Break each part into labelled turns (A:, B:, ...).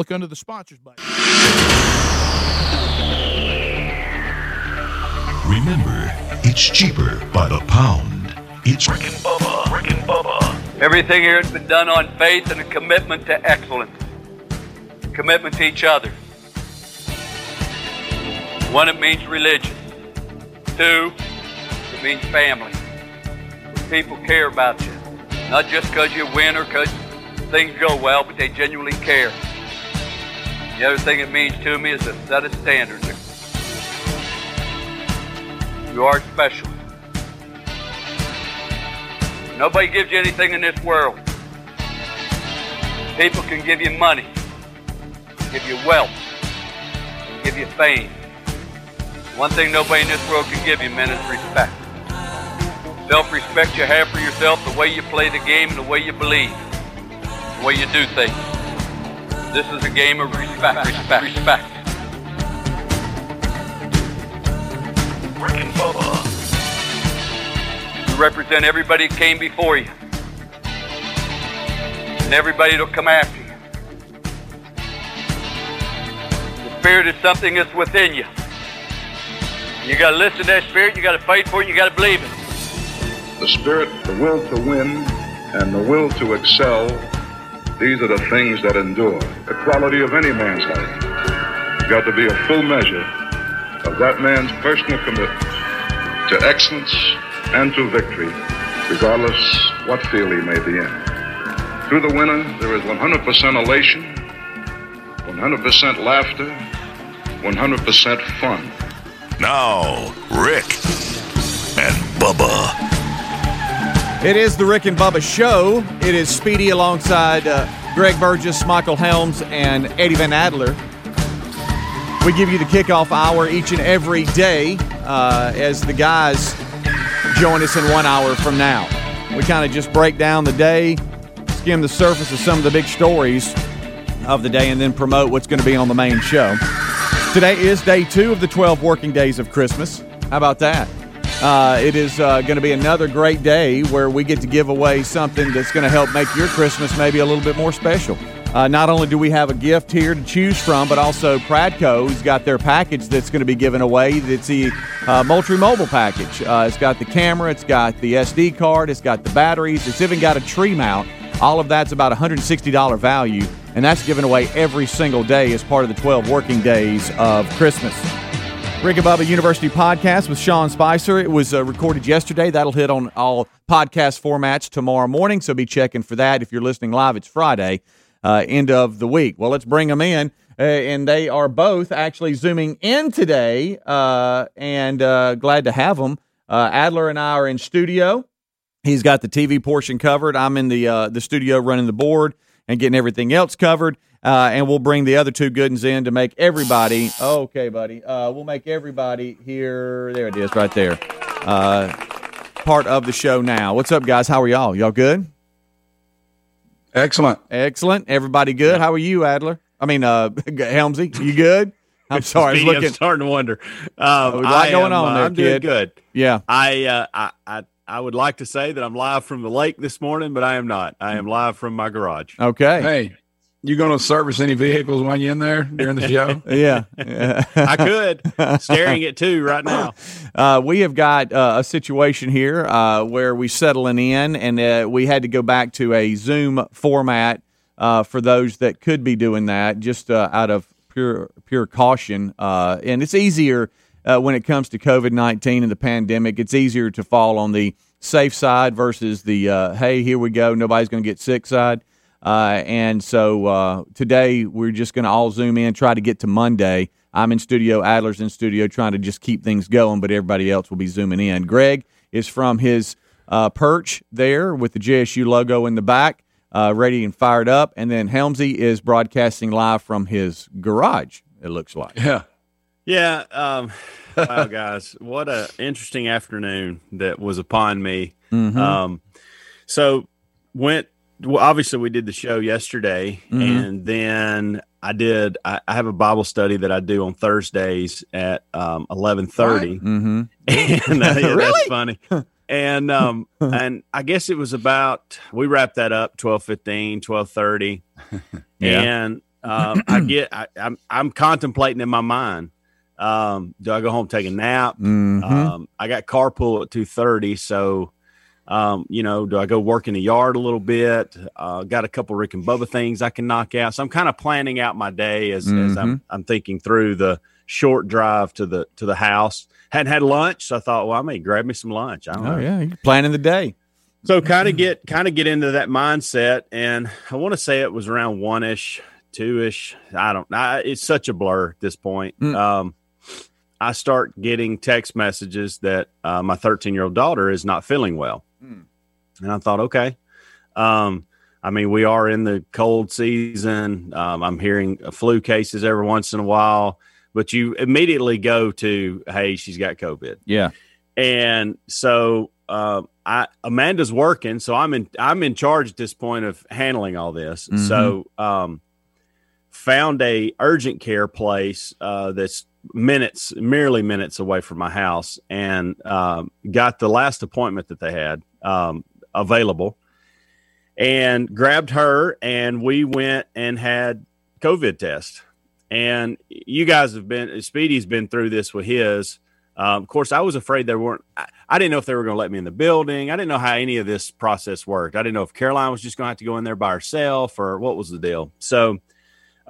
A: Look under the sponsors button.
B: Remember, it's cheaper by the pound. It's
C: Rick and Bubba. Rick and Bubba.
D: Everything here has been done on faith and a commitment to excellence, commitment to each other. One, it means religion. Two, it means family. People care about you, not just because you win or because things go well, but they genuinely care. The other thing it means to me is a set of standards. You are special. Nobody gives you anything in this world. People can give you money, give you wealth, give you fame. One thing nobody in this world can give you, men, is respect. Self-respect you have for yourself, the way you play the game, and the way you believe, the way you do things. This is a game of respect, respect, respect.
C: Rick and Bubba.
D: You represent everybody that came before you. And everybody that'll come after you. The spirit is something that's within you. You gotta listen to that spirit, you gotta fight for it, you gotta believe it.
E: The spirit, the will to win, and the will to excel, these are the things that endure. The quality of any man's life. Got to be a full measure of that man's personal commitment to excellence and to victory, regardless what field he may be in. Through the winner, there is 100% elation, 100% laughter, 100% fun.
B: now Rick and Bubba.
F: It is the Rick and Bubba Show. It is Speedy alongside uh, Greg Burgess, Michael Helms, and Eddie Van Adler. We give you the kickoff hour each and every day uh, as the guys join us in one hour from now. We kind of just break down the day, skim the surface of some of the big stories of the day, and then promote what's going to be on the main show. Today is day two of the 12 working days of Christmas. How about that? Uh, it is uh, going to be another great day where we get to give away something that's going to help make your Christmas maybe a little bit more special. Uh, not only do we have a gift here to choose from, but also Pradco's got their package that's going to be given away. It's the uh, Moultrie Mobile package. Uh, it's got the camera, it's got the SD card, it's got the batteries, it's even got a tree mount. All of that's about $160 value, and that's given away every single day as part of the 12 working days of Christmas. Rick and Bubba University podcast with Sean Spicer. It was uh, recorded yesterday. That'll hit on all podcast formats tomorrow morning, so be checking for that. If you're listening live, it's Friday, uh, end of the week. Well, let's bring them in. Uh, and they are both actually zooming in today, uh, and uh, glad to have them. Uh, Adler and I are in studio. He's got the TV portion covered. I'm in the the studio running the board and getting everything else covered. Uh, and we'll bring the other two good ones in to make everybody. okay, buddy. Uh, we'll make everybody here. There it is, right there. Uh, part of the show now. What's up, guys? How are y'all? Y'all good?
G: Excellent.
F: Excellent. Everybody good? How are you, Adler? I mean, uh, Helmsy, you good? I'm sorry. I was looking.
H: I'm starting to wonder. Um,
F: a lot
H: I
F: going
H: am,
F: on
H: uh,
F: there,
H: I'm doing
F: kid.
H: good.
F: Yeah.
H: I, uh, I I I would like to say that I'm live from the lake this morning, but I am not. I am live from my garage.
F: Okay.
G: Hey, you going to service any vehicles when you're in there during the show?
F: Yeah.
H: I could staring at two right now.
F: Uh, we have got uh, a situation here uh, where we settling in, and uh, we had to go back to a Zoom format uh, for those that could be doing that, just uh, out of pure pure caution. Uh, and it's easier uh, when it comes to COVID nineteen and the pandemic. It's easier to fall on the safe side versus the uh, hey, here we go, nobody's going to get sick side. Uh, and so uh, today we're just going to all zoom in, try to get to Monday. I'm in studio, Adler's in studio, trying to just keep things going, but everybody else will be zooming in. Greg is from his uh, perch there with the JSU logo in the back, uh, ready and fired up. And then Helmsy is broadcasting live from his garage. It looks like.
G: Yeah.
H: Yeah. Um, wow, guys, what a interesting afternoon that was upon me.
F: Mhm.
H: Um, so went. Well, obviously, we did the show yesterday,
F: Mhm.
H: and then I did. I, I have a Bible study that I do on Thursdays at um, eleven thirty,
F: mm-hmm.
H: and uh, yeah,
F: Really?
H: that's funny. And um, and I guess it was about we wrapped that up 12:15, 12:30.
F: Yeah.
H: And um, I get I, I'm I'm contemplating in my mind. Um, do I go home take a nap?
F: Mhm.
H: Um, I got carpool at two thirty, so um, you know, do I go work in the yard a little bit? Uh, got a couple Rick and Bubba things I can knock out. So I'm kind of planning out my day as, as I'm I'm thinking through the short drive to the to the house. Hadn't had lunch, so I thought, well, I may grab me some lunch. I don't know.
F: Oh yeah, you're planning the day.
H: So kind of get kind of get into that mindset, and I want to say it was around one ish, two ish. I don't. I, it's such a blur at this point.
F: Mm.
H: Um, I start getting text messages that uh, my 13 year old daughter is not feeling well,
F: Mm.
H: and I thought, okay. Um, I mean, we are in the cold season. Um, I'm hearing flu cases every once in a while, but you immediately go to, hey, she's got COVID
F: Yeah.
H: and so uh, I Amanda's working, so I'm in I'm in charge at this point of handling all this.
F: Mhm.
H: So um, found a urgent care place uh, that's minutes, merely minutes away from my house, and um, got the last appointment that they had um, available, and grabbed her, and we went and had COVID test. And you guys have been Speedy's been through this with his. Um, of course, I was afraid they weren't. I, I didn't know if they were going to let me in the building. I didn't know how any of this process worked. I didn't know if Caroline was just going to have to go in there by herself or what was the deal. So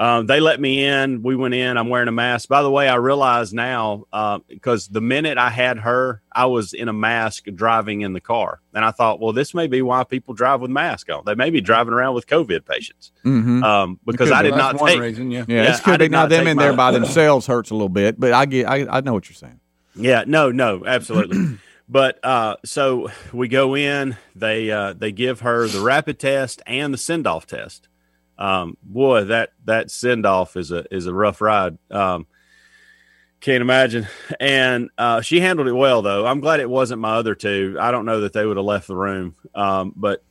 H: um, they let me in. We went in. I'm wearing a mask. By the way, I realize now uh, because the minute I had her, I was in a mask driving in the car, and I thought, well, this may be why people drive with masks on. They may be driving around with COVID patients
F: Mm-hmm.
H: um, because
G: Could
H: I
G: be.
H: did
G: That's
H: not
G: one
H: take.
G: reason. Yeah.
F: Yeah,
H: Yeah,
F: this could
H: I
F: be now
H: not
F: them
H: take
F: in there by themselves hurts a little bit, but I get I, I know what you're saying.
H: Yeah, no, no, absolutely. but uh, so we go in. They uh, they give her the rapid test and the send off test. Um, boy, that that send off is a is a rough ride. Um, can't imagine. And uh, she handled it well, though. I'm glad it wasn't my other two. I don't know that they would have left the room, um, but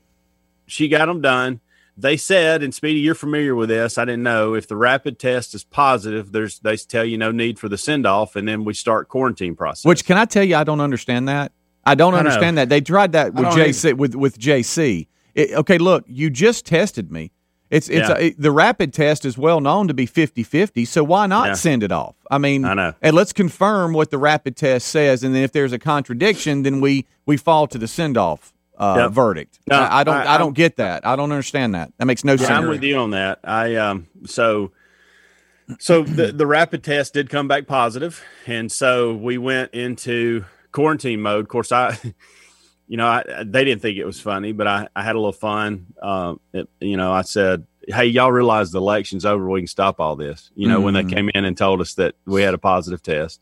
H: she got them done. They said, and Speedy, you're familiar with this. I didn't know if the rapid test is positive. There's they tell you no need for the send off, and then we start quarantine process.
F: Which can I tell you? I don't understand that. I don't
H: I know.
F: understand that. They tried that with JC with with JC. It- okay, look, you just tested me. It's it's
H: Yeah.
F: a, the rapid test is well known to be 50-50, so why not
H: Yeah.
F: send it off? I mean,
H: I know.
F: and let's confirm what the rapid test says, and then if there's a contradiction, then we we fall to the send off uh,
H: Yep.
F: verdict.
H: No,
F: I, I don't
H: I-
F: I, don't get that. I don't understand that. That makes no
H: Yeah,
F: sense.
H: I'm with you on that. I um so so the the rapid test did come back positive, and so we went into quarantine mode. Of course, I you know I, they didn't think it was funny, but I, I had a little fun. Um, it, you know, I said, "Hey, y'all realize the election's over? We can stop all this." You know, when they
F: Mhm.
H: came in and told us that we had a positive test,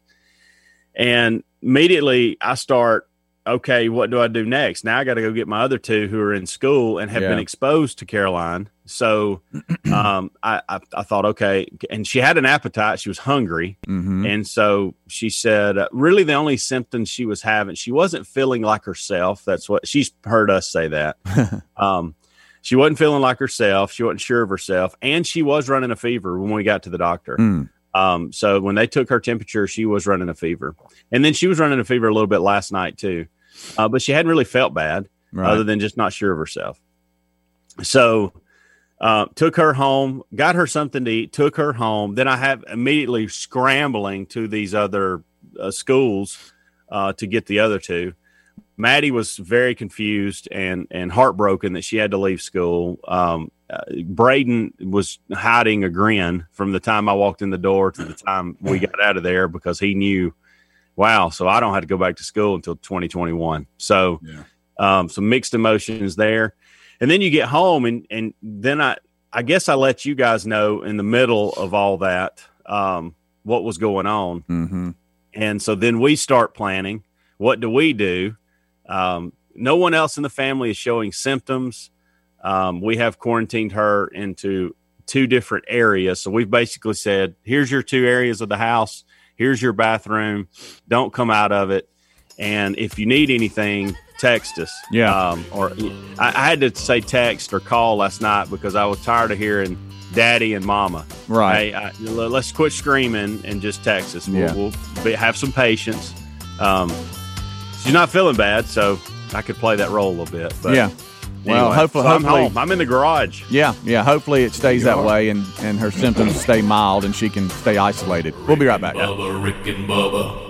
H: and immediately I start. Okay, what do I do next? Now I got to go get my other two who are in school and have
F: Yeah.
H: been exposed to Caroline. So um, I, I, I thought, okay. And she had an appetite. She was hungry.
F: hmm
H: And so she said, uh, really, the only symptoms she was having, she wasn't feeling like herself. That's what she's heard us say that. um, she wasn't feeling like herself. She wasn't sure of herself. And she was running a fever when we got to the doctor.
F: Mm.
H: Um, so when they took her temperature, she was running a fever. And then she was running a fever a little bit last night, too. Uh, but she hadn't really felt bad
F: Right.
H: other than just not sure of herself. So uh, took her home, got her something to eat, took her home. Then I have immediately scrambling to these other uh, schools uh, to get the other two. Maddie was very confused and and heartbroken that she had to leave school. Um, uh, Braden was hiding a grin from the time I walked in the door to the time we got out of there because he knew, wow, so I don't have to go back to school until 2021. So,
G: Yeah.
H: um, some mixed emotions there. And then you get home, and and then I I guess I let you guys know in the middle of all that um, what was going on.
F: hmm
H: And so then we start planning. What do we do? Um, no one else in the family is showing symptoms. Um, we have quarantined her into two different areas. So we've basically said, here's your two areas of the house. Here's your bathroom. Don't come out of it. And if you need anything, text us.
F: Yeah.
H: Um, or I, I had to say text or call last night because I was tired of hearing daddy and mama.
F: Right.
H: Hey, I, let's quit screaming and just text us. We'll,
F: Yeah.
H: we'll be, have some patience. Um, she's not feeling bad, so I could play that role a little bit. But
F: yeah. Well,
H: anyway,
F: hopefully,
H: so I'm
F: hopefully,
H: home. I'm in the garage.
F: yeah, yeah. Hopefully, it stays that way, and and her symptoms stay mild, and she can stay isolated. We'll be right back.
I: Bubba, Rick and Bubba.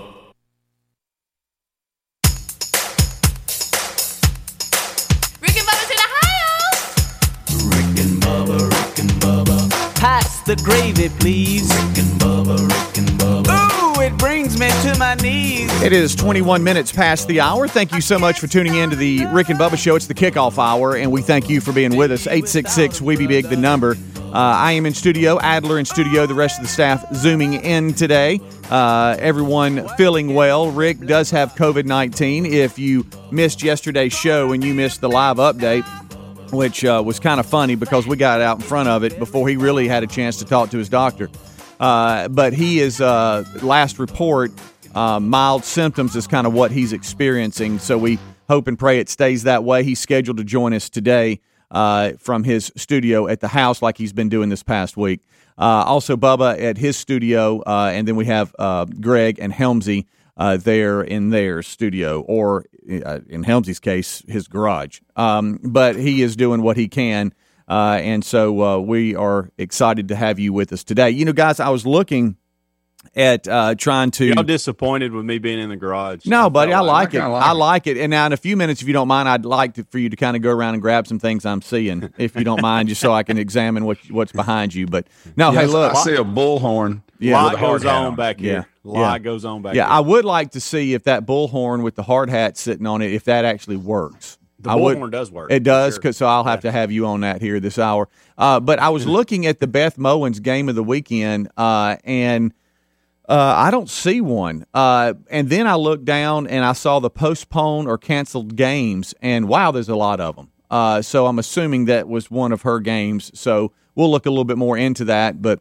J: Rick and Bubba's in Ohio.
I: Rick and Bubba, Rick and Bubba.
K: Pass the gravy, please.
I: Rick and Bubba, Rick and Bubba.
K: Brings me to my knees.
F: It is 21 minutes past the hour. Thank you so much for tuning in to the Rick and Bubba Show. It's the kickoff hour, and we thank you for being with us. 866 We Be Big, the number. Uh, I am in studio, Adler in studio, the rest of the staff zooming in today. Uh, everyone feeling well. Rick does have COVID 19. If you missed yesterday's show and you missed the live update, which uh, was kind of funny because we got out in front of it before he really had a chance to talk to his doctor. Uh, but he is uh, last report uh, mild symptoms is kind of what he's experiencing. So we hope and pray it stays that way. He's scheduled to join us today uh, from his studio at the house, like he's been doing this past week. Uh, also, Bubba at his studio, uh, and then we have Greg and Helmsy there in their studio, or in Helmsy's case, his garage. Um, but he is doing what he can, uh, and so uh, we are excited to have you with us today. You know, guys, I was looking at uh, trying to.
H: Y'all disappointed with me being in the garage?
F: No, buddy, I like it.
G: kinda like
F: I like it. And now, in a few minutes, if you don't mind, I'd like to, for you to kind of go around and grab some things I'm seeing, if you don't mind, just so I can examine what what's behind you. But no, hey, look,
G: I see a bullhorn.
F: Yeah.
H: lot goes
G: hat
H: on back here.
F: Yeah.
H: Lot
F: Yeah.
H: goes on back
F: yeah,
H: here.
F: I would like to see if that bullhorn with the hard hat sitting on it, if that actually works.
H: The
F: I would-
H: bullhorn does work.
F: It does,
H: Sure.
F: so I'll have to have you on that here this hour. Uh, but I was looking at the Beth Mowins game of the weekend, uh, and uh, I don't see one. Uh, and then I looked down and I saw the postponed or canceled games, and wow, there's a lot of them. Uh, so I'm assuming that was one of her games. So we'll look a little bit more into that. But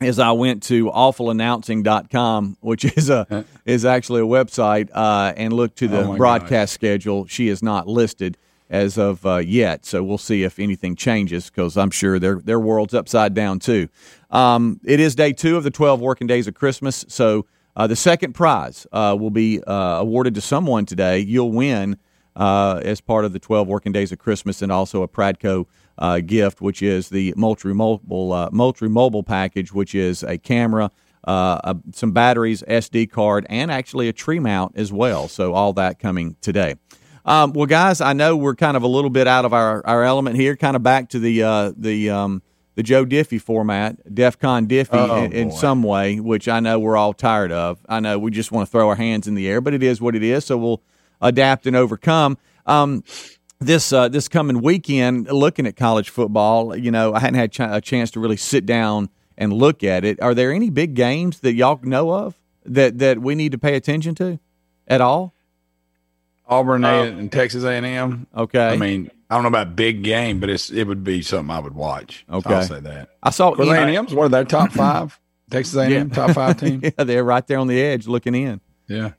F: as I went to awfulannouncing.com, which is a is actually a website, uh, and looked to the
G: Oh
F: broadcast schedule, she is not listed as of uh, yet. So we'll see if anything changes because I'm sure their their world's upside down too. Um, it is day two of the 12 working days of Christmas. So uh, the second prize uh, will be uh, awarded to someone today. You'll win uh, as part of the 12 working days of Christmas and also a Pradco uh, gift, which is the Moultrie Mobile, uh, Moultrie Mobile package, which is a camera, uh, some batteries, SD card, and actually a tree mount as well. So all that coming today. Um, well, guys, I know we're kind of a little bit out of our, our element here, kind of back to the uh, the um, the Joe Diffie format, DEFCON Diffie
G: Oh,
F: in, in some way, which I know we're all tired of. I know we just want to throw our hands in the air, but it is what it is. So we'll adapt and overcome. Um, this uh, this coming weekend, looking at college football, you know, I hadn't had ch- a chance to really sit down and look at it. Are there any big games that y'all know of that that we need to pay attention to at all?
G: Auburn A and Texas A and M.
F: Okay.
G: I mean, I don't know about big game, but it's it would be something I would watch.
F: Okay.
G: I'll say that.
F: I saw
G: Because A
F: Indiana-
G: and M's what are their top five? Texas A and M top five team.
F: yeah, they're right there on the edge looking in.
G: Yeah.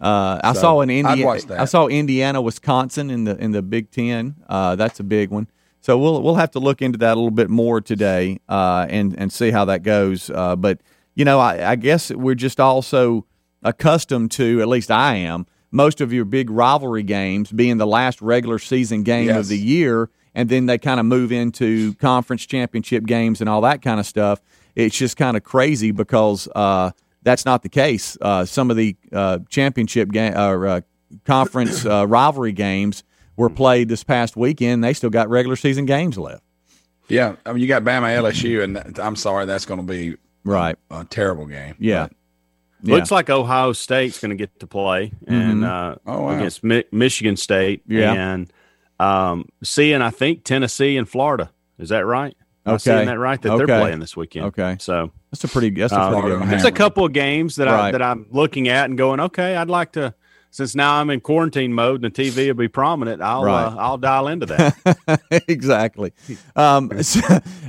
F: Uh, I
G: So,
F: saw an Indiana. I saw Indiana, Wisconsin in the in the Big Ten. Uh, that's a big one. So we'll we'll have to look into that a little bit more today uh, and and see how that goes. Uh, but you know, I, I guess we're just also accustomed to, at least I am, most of your big rivalry games being the last regular season game of the year, and then they kind of move into conference championship games and all that kind of stuff. It's just kind of crazy because uh, that's not the case. Uh, some of the uh, championship game or uh, conference uh, rivalry games were played this past weekend. They still got regular season games left.
G: Yeah. I mean, you got Bama LSU, and that, I'm sorry, that's going to be
F: Right.
G: a terrible game.
F: Yeah.
H: Looks like Ohio State's going to get to play and
F: Mhm.
H: uh,
G: Oh, wow.
H: against Mi- Michigan State.
F: Yeah.
H: and um, seeing I think Tennessee and Florida. Is that right? Am I
F: Okay.
H: seeing that right? That
F: Okay.
H: they're playing this weekend.
F: Okay.
H: so
F: That's a pretty. That's a
H: uh,
F: good.
H: There's a couple of games that
F: Right.
H: I that I'm looking at and going, okay, I'd like to since now I'm in quarantine mode and the TV will be prominent, I'll
F: Right.
H: uh, I'll dial into that.
F: exactly. Um, so,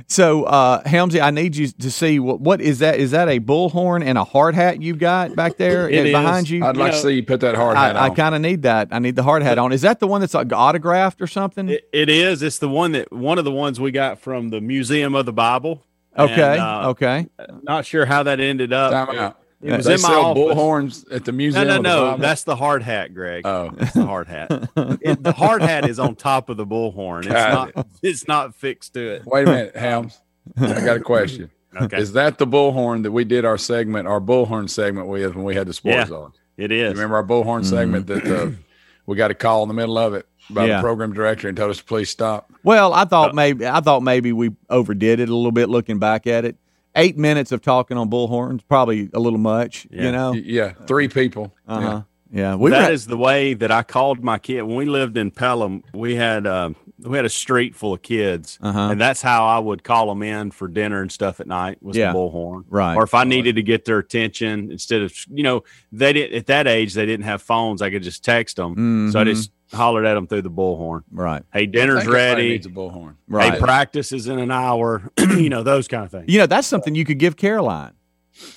F: so uh, Helmsy, I need you to see what what is that? Is that a bullhorn and a hard hat you've got back there
G: It
F: uh,
G: is.
F: behind you?
G: I'd like to see you put that hard hat
F: I, I kind of need that. I need the hard hat on. Is that the one that's like autographed or something?
H: It, it is. It's the one that one of the ones we got from the Museum of the Bible.
F: okay.
H: And, uh,
F: okay.
H: Not sure how that ended up. It was
G: they
H: in my
G: sell
H: office.
G: bullhorns at the
H: No,
G: museum.
H: no,
G: the
H: no.
G: Bible?
H: That's the hard hat, Greg.
G: Oh.
H: That's the hard hat. It- the hard hat is on top of the bullhorn. It's not. It's not fixed to it.
G: Wait a minute, Helms. I got a question.
H: Okay.
G: Is that the bullhorn that we did our segment, our bullhorn segment with when we had the sports
H: Yeah,
G: on?
H: It is.
G: Remember our bullhorn segment that uh, we got a call in the middle of it by
F: Yeah.
G: the program director and told us to please stop.
F: Well, I thought maybe I thought maybe we overdid it a little bit looking back at it. Eight minutes of talking on bullhorns probably a little much. You know.
G: Yeah, three people.
F: Uh
G: Yeah.
F: huh. Yeah. We
H: That
F: were,
H: is the way that I called my kid when we lived in Pelham. We had um, we had a street full of kids,
F: Uh-huh.
H: and that's how I would call them in for dinner and stuff at night. Was
F: Yeah.
H: the bullhorn,
F: Right.
H: Or if I needed to get their attention, instead of you know they did at that age they didn't have phones. I could just text them, so I just hollered at them through the bullhorn.
F: right.
H: Hey, dinner's
G: think everybody
H: ready.
G: Needs a bullhorn.
F: Right.
H: Hey, practice is in an hour. you know those kind of things.
F: You know, that's something you could give Caroline.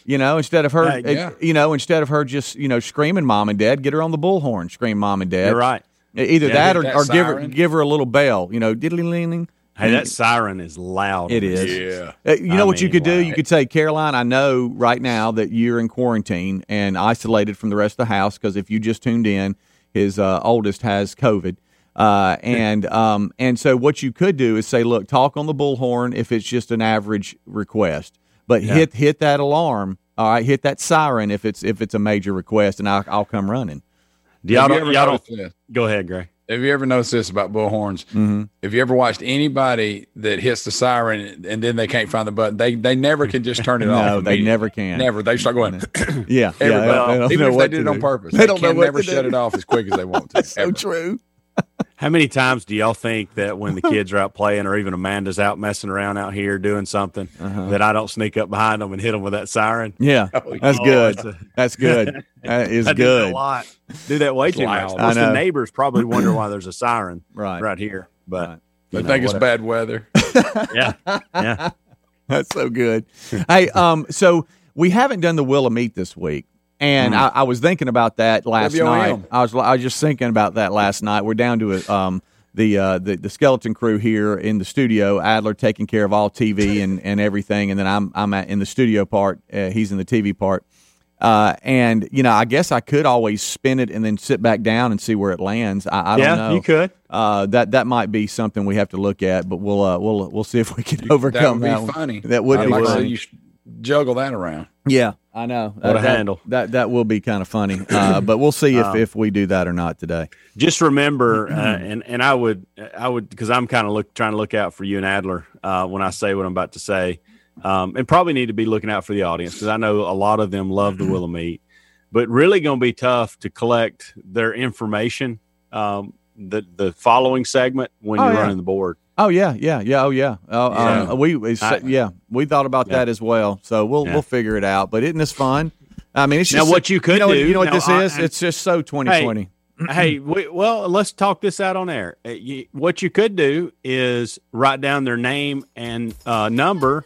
F: You know, instead of her,
H: Yeah,
G: yeah.
F: uh, you know, instead of her just you know screaming "mom and dad," get her on the bullhorn, scream "mom and dad."
H: You're right.
F: E- Either
H: Yeah,
F: that or,
G: that
F: or give her give her a little bell. You know, diddly leaning.
H: Hey, that siren is loud.
F: It
H: on
F: is.
H: this.
G: Yeah.
F: Uh, you know
H: I
F: what you
H: mean,
F: could do? You could say, Caroline, I know right now that you're in quarantine and isolated from the rest of the house because if you just tuned in, his uh, oldest has COVID. Uh, and um, and so what you could do is say, look, talk on the bullhorn if it's just an average request, but
H: Yeah.
F: hit hit that alarm. All right, hit that siren if it's if it's a major request, and I'll, I'll come running.
H: Do y'all
G: Have you
H: don't, y'all don't go ahead, Gray.
G: Have you ever noticed this about bullhorns?
F: Mm-hmm.
G: Have you ever watched anybody that hits the siren and then they can't find the button? They they never can just turn it off.
F: No, they never can.
G: Never. They start going.
F: Yeah, yeah.
G: Everybody,
F: they don't
G: even if they did it on purpose,
F: They
G: they,
F: don't know
G: can
F: what
G: never
F: to
G: shut
F: do.
G: it off as quick as they want to.
F: So
G: ever.
F: true.
H: How many times do y'all think that when the kids are out playing, or even Amanda's out messing around out here doing something,
F: Uh-huh.
H: that I don't sneak up behind them and hit them with that siren?
F: Yeah,
G: Oh,
F: that's
H: Oh,
F: good.
H: that's a-
F: That's good. That is
H: I do a
F: good.
H: lot. Do that way too much.
G: loud.
F: I know.
H: the neighbors probably wonder why there's a siren
F: Right.
H: right here. But
F: Right.
G: They
H: know,
G: think it's
H: whatever.
G: bad weather.
H: Yeah, yeah.
F: That's so good. hey, um, so we haven't done the Wheel of Meat this week, and I, I was thinking about that last
G: WOM.
F: night. I was I was just thinking about that last night. We're down to a, um the uh the, the skeleton crew here in the studio. Adler taking care of all TV and, and everything, and then I'm I'm at, in the studio part. Uh, he's in the TV part. Uh, and you know, I guess I could always spin it and then sit back down and see where it lands. I, I don't know.
H: you could.
F: Uh, that that might be something we have to look at, but we'll uh, we'll we'll see if we can overcome
G: that would be
F: one.
G: funny.
F: That would
G: I'd
F: be
G: like to see
F: funny.
G: you juggle that around.
F: Yeah, I know.
H: What a
F: that,
H: handle.
F: That that will be kind of funny. Uh, but we'll see if,
H: Um,
F: if we do that or not today.
H: just remember, uh, and and I would I would because I'm kind of look trying to look out for you and Adler uh, when I say what I'm about to say, um, and probably need to be looking out for the audience because I know a lot of them love the Wheel of Meat, but really going to be tough to collect their information. Um, the the following segment when
F: Oh,
H: you're
F: yeah.
H: running the board.
F: Oh yeah, yeah, yeah. Oh yeah. Oh,
H: Yeah.
F: Um, we it's,
H: I-
F: yeah we thought about
H: Yeah.
F: that as well. So we'll
H: Yeah.
F: we'll figure it out. But isn't this fun? I mean, it's
H: Now, what you could
F: know,
H: do-
F: You know what
H: now,
F: this
H: I-
F: is?
H: I-
F: it's just so 2020.
H: hey, we, well, let's talk this out on air. Uh, you, what you could do is write down their name and uh, number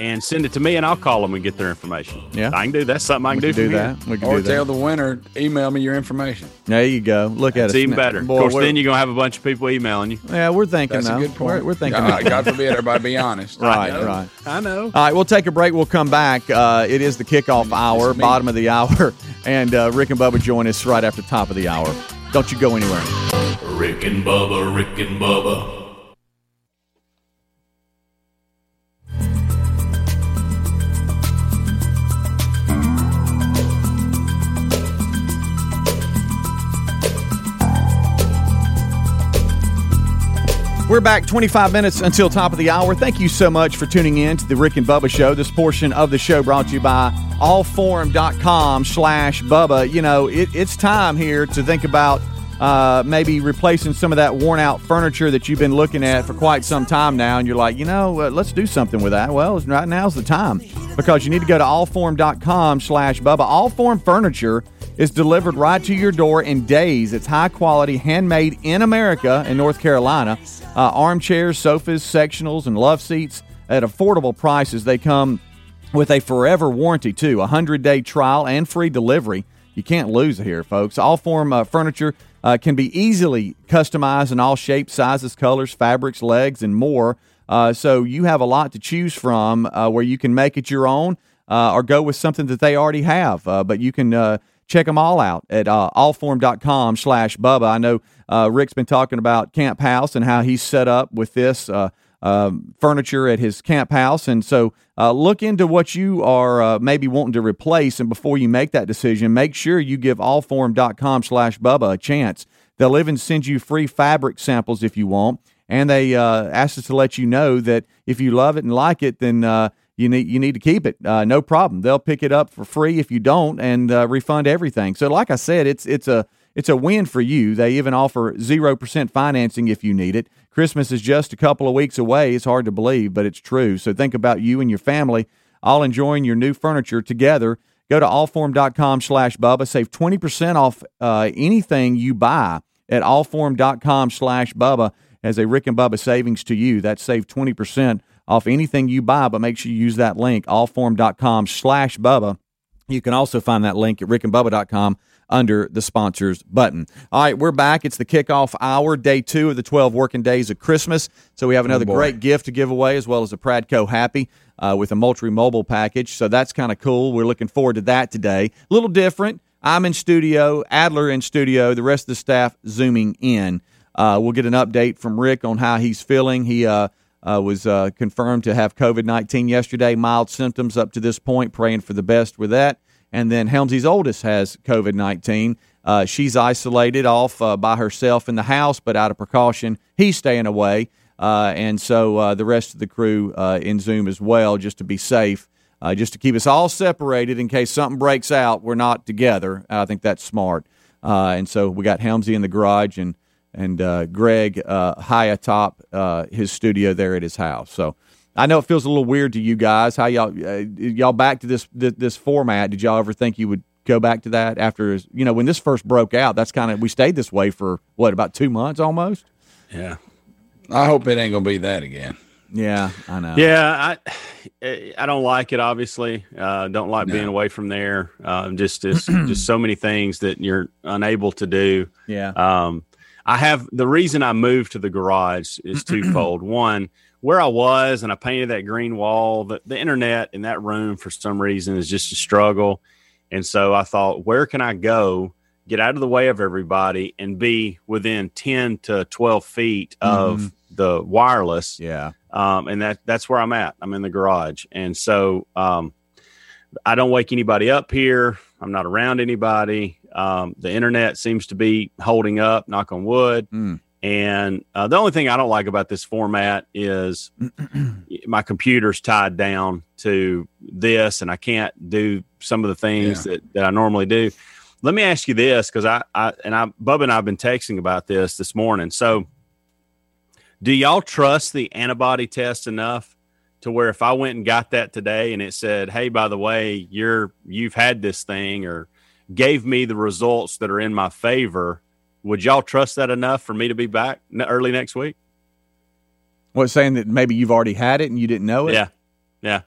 H: and send it to me, and I'll call them and get their information.
F: Yeah.
H: I can do that's something I can
F: we
H: do.
F: can do
H: from here.
F: that. We can
G: Or
F: do that.
G: tell the winner, email me your information.
F: there you go. Look at it.
H: Even better.
F: Boy,
H: of course, then you're gonna have a bunch of people emailing you.
F: yeah, we're thinking
G: That's
F: though.
G: a good point.
F: We're, we're thinking.
G: God, God forbid everybody be honest.
F: right,
G: I
F: right.
H: I know.
F: All right, we'll take a break. We'll come back. Uh, it is the kickoff hour, bottom of the hour, and uh, Rick and Bubba join us right after top of the hour. Don't you go anywhere.
I: Rick and Bubba, Rick and Bubba.
F: We're back 25 minutes until top of the hour. Thank you so much for tuning in to the Rick and Bubba Show. This portion of the show brought to you by allform.com slash Bubba. You know, it, it's time here to think about uh, maybe replacing some of that worn out furniture that you've been looking at for quite some time now. And you're like, you know, uh, let's do something with that. Well, right now's the time because you need to go to allform.com slash Bubba. Allform Furniture is delivered right to your door in days. It's high quality, handmade in America in North Carolina. Uh, armchairs, sofas, sectionals, and love seats at affordable prices. They come with a forever warranty too, a hundred day trial and free delivery. You can't lose here, folks. Allform uh, furniture uh, can be easily customized in all shapes, sizes, colors, fabrics, legs, and more. Uh, so you have a lot to choose from uh, where you can make it your own uh, or go with something that they already have. Uh, but you can uh, check them all out at uh, allform.com slash Bubba. I know uh, Rick's been talking about Camp House and how he's set up with this uh, um, furniture at his camp house. And so uh, look into what you are uh, maybe wanting to replace. And before you make that decision, make sure you give allform.com slash Bubba a chance. They'll even send you free fabric samples if you want. And they uh, asked us to let you know that if you love it and like it, then uh, you need you need to keep it. Uh, no problem. They'll pick it up for free if you don't, and uh, refund everything. So, like I said, it's it's a it's a win for you. They even offer zero percent financing if you need it. Christmas is just a couple of weeks away. It's hard to believe, but it's true. So think about you and your family all enjoying your new furniture together. Go to allform.com slash Bubba. Save 20% off uh, anything you buy at allform.com slash Bubba as a Rick and Bubba savings to you. That's save 20% off anything you buy, but make sure you use that link, allform.com slash Bubba. You can also find that link at rickandbubba.com under the sponsors button. All right, we're back. It's the kickoff hour, day two of the 12 working days of Christmas. So we have another
G: boy.
F: great gift to give away, as well as a Pradco Happy uh, with a Moultrie mobile package. So that's kind of cool. We're looking forward to that today. A little different. I'm in studio, Adler in studio, the rest of the staff zooming in. Uh, we'll get an update from Rick on how he's feeling. He uh, uh, was uh, confirmed to have COVID 19 yesterday, mild symptoms up to this point, praying for the best with that. And then Helmsy's oldest has COVID 19. Uh, she's isolated off uh, by herself in the house, but out of precaution, he's staying away. Uh, and so uh, the rest of the crew in Zoom as well, just to be safe, just to keep us all separated in case something breaks out. We're not together. I think that's smart. And so we got Helmsy in the garage and and uh, Greg uh, high atop uh, his studio there at his house. So I know it feels a little weird to you guys. How y'all uh, y'all back to this, this this format? Did y'all ever think you would go back to that after you know when this first broke out? That's kind of we stayed this way for what about two months almost.
G: Yeah. I hope it ain't gonna be that again.
F: Yeah, I know.
H: Yeah, I I don't like it. Obviously, uh, don't like
G: No.
H: being away from there. Um, just just just so many things that you're unable to do.
F: Yeah.
H: Um, I have the reason I moved to the garage is twofold. One, where I was and I painted that green wall, the, the internet in that room for some reason is just a struggle. And so I thought, where can I go, get out of the way of everybody, and be within 10 to 12 feet of
F: Mhm.
H: the wireless?
F: Yeah.
H: Um, and that that's where I'm at. I'm in the garage. And so um, I don't wake anybody up here. I'm not around anybody. Um, the internet seems to be holding up, knock on wood.
F: Mm.
H: And uh, the only thing I don't like about this format is my computer's tied down to this, and I can't do some of the things
G: Yeah.
H: that, that I normally do. Let me ask you this, because I, I and I, Bubba and I have been texting about this this morning. So, do y'all trust the antibody test enough to where if I went and got that today and it said, "Hey, by the way, you're you've had this thing," or gave me the results that are in my favor, would y'all trust that enough for me to be back n- early next week?
F: What saying that maybe you've already had it and you didn't know it?
H: Yeah, yeah.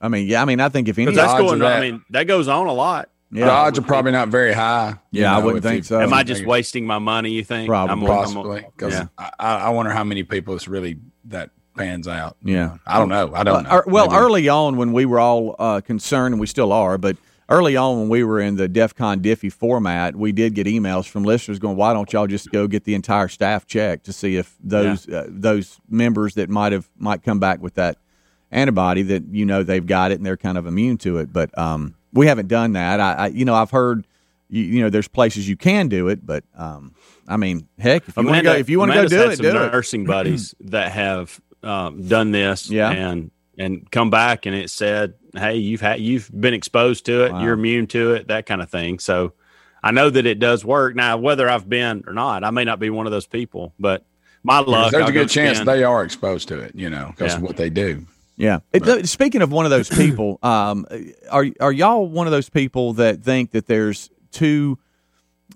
F: I mean, yeah. I mean, I think if any,
H: Because that's
G: odds
H: going.
G: of
H: on. I mean, that goes on a lot.
F: yeah,
G: the odds are probably not very high. you
F: Yeah, I wouldn't think
G: you-
F: so.
H: Am I just wasting my money? You think?
F: Probably.
H: I'm- I'm-
G: possibly? Because
H: yeah.
G: I, I wonder how many people it's really that pans out.
F: Yeah.
G: I don't know. I don't
F: Uh,
G: know.
F: er- well,
G: Maybe-
F: early on when we were all uh, concerned, and we still are, but early on when we were in the DEF CON Diffie format, we did get emails from listeners going, "Why don't y'all just go get the entire staff checked to see if those uh, those members that might have might come back with that antibody that you know they've got it and they're kind of immune to it." But um, we haven't done that. I, I you know I've heard. You, you know, there's places you can do it, but um, I mean, heck, if you want to go, if you want to go do it,
H: some
F: do it.
H: nursing buddies that have um, done this,
F: Yeah.
H: and and come back and it said, "Hey, you've had you've been exposed to it,
F: Wow.
H: you're immune to it, that kind of thing." So I know that it does work. Now, whether I've been or not, I may not be one of those people, but my luck,
G: There's
H: I'll
G: a good chance
H: spend-
G: they are exposed to it. You know, because
H: Yeah.
G: of what they do.
F: Yeah. It, th- speaking of one of those people, um, are are y'all one of those people that think that there's two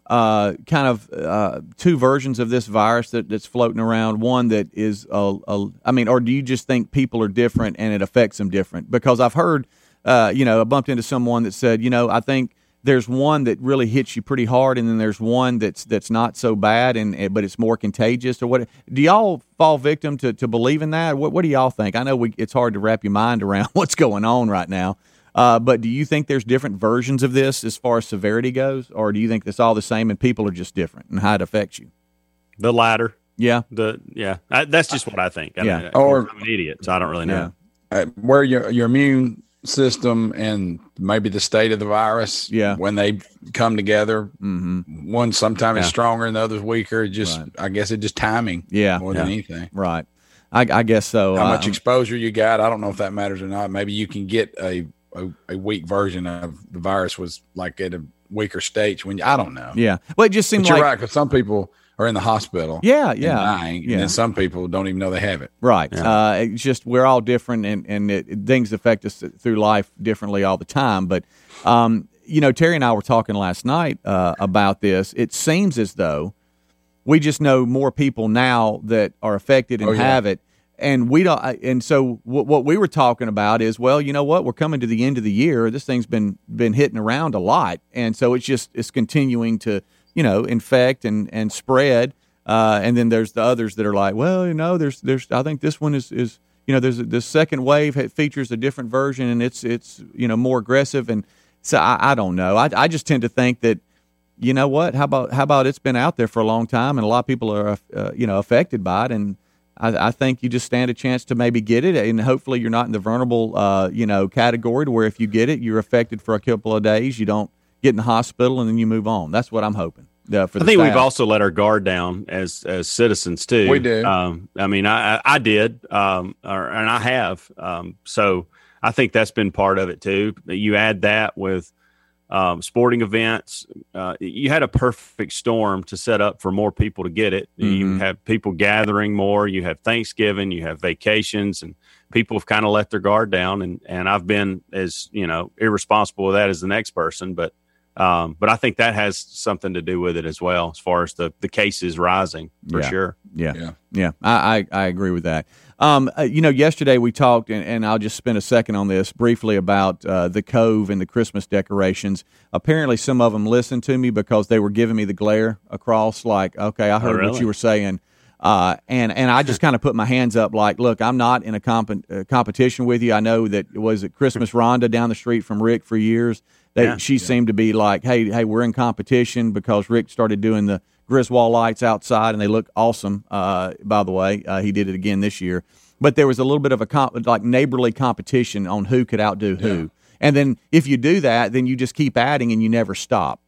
F: uh, kind of uh, two versions of this virus that, that's floating around? One that is, a, a, I mean, or do you just think people are different and it affects them different? Because I've heard, uh, you know, I bumped into someone that said, you know, I think there's one that really hits you pretty hard, and then there's one that's that's not so bad, and and- but it's more contagious. Or what? Do y'all fall victim to, to believing that? What What do y'all think? I know we, it's hard to wrap your mind around what's going on right now. Uh, but do you think there's different versions of this as far as severity goes, or do you think it's all the same and people are just different and how it affects you?
H: The latter.
F: Yeah.
H: The yeah. I, that's just what I think. I
F: Yeah.
H: mean,
G: Or-
H: I'm an idiot, so I don't really know.
G: uh, where your your immune system and maybe the state of the virus,
F: Yeah.
G: when they come together,
F: mm-hmm.
G: one sometimes is stronger and the other's weaker. It Just I guess it just timing,
F: Yeah.
G: more than anything.
F: Right. I, I guess so.
G: How
F: Uh,
G: much exposure you got? I don't know if that matters or not. Maybe you can get a a, a weak version of the virus was like at a weaker stage when I don't know.
F: Yeah. Well, it just seemed
G: But you're
F: like
G: right because some people are in the hospital.
F: Yeah,
G: and
F: yeah,
G: dying,
F: yeah.
G: and then some people don't even know they have it.
F: Right. Uh, it's just we're all different, and and it, things affect us through life differently all the time. But um, you know, Terry and I were talking last night uh, about this. It seems as though we just know more people now that are affected and
G: Oh, yeah.
F: have it. And we don't, and so what, what we were talking about is, well, you know what? We're coming to the end of the year. This thing's been been hitting around a lot, and so it's just it's continuing to, you know, infect and and spread. Uh, and then there's the others that are like, well, you know, there's there's I think this one is is you know there's this second wave features a different version and it's it's you know more aggressive and so I, I don't know. I I just tend to think that you know what? How about how about it's been out there for a long time and a lot of people are uh, you know affected by it and. I, I think you just stand a chance to maybe get it, and hopefully you're not in the vulnerable, uh, you know, category to where if you get it, you're affected for a couple of days. You don't get in the hospital, and then you move on. That's what I'm hoping. Uh, for
H: I
F: the
H: think we've also let our guard down as as citizens too.
G: We do.
H: Um, I mean, I I I did, um, or, and I have. Um, so I think that's been part of it too. You add that with um, sporting events. Uh, you had a perfect storm to set up for more people to get it. You
F: Mhm.
H: have people gathering more. You have Thanksgiving. You have vacations, and people have kind of let their guard down. And and I've been as you know irresponsible with that as the next person, but. Um, but I think that has something to do with it as well, as far as the, the cases rising for
F: Yeah.
H: sure.
F: Yeah, yeah, I, I I agree with that. Um, uh, you know, yesterday we talked, and, and I'll just spend a second on this briefly about uh, the Cove and the Christmas decorations. Apparently, some of them listened to me because they were giving me the glare across, like, okay, I heard what
H: really?
F: you were saying. Uh, and and I just kind of put my hands up, like, look, I'm not in a comp- uh, competition with you. I know that it was it Christmas Rhonda down the street from Rick for years. They,
H: Yeah.
F: she seemed to be like, hey, hey, we're in competition because Rick started doing the Griswold lights outside, and they look awesome. Uh, by the way, uh, he did it again this year. But there was a little bit of a comp- like neighborly competition on who could outdo who. And then if you do that, then you just keep adding and you never stop.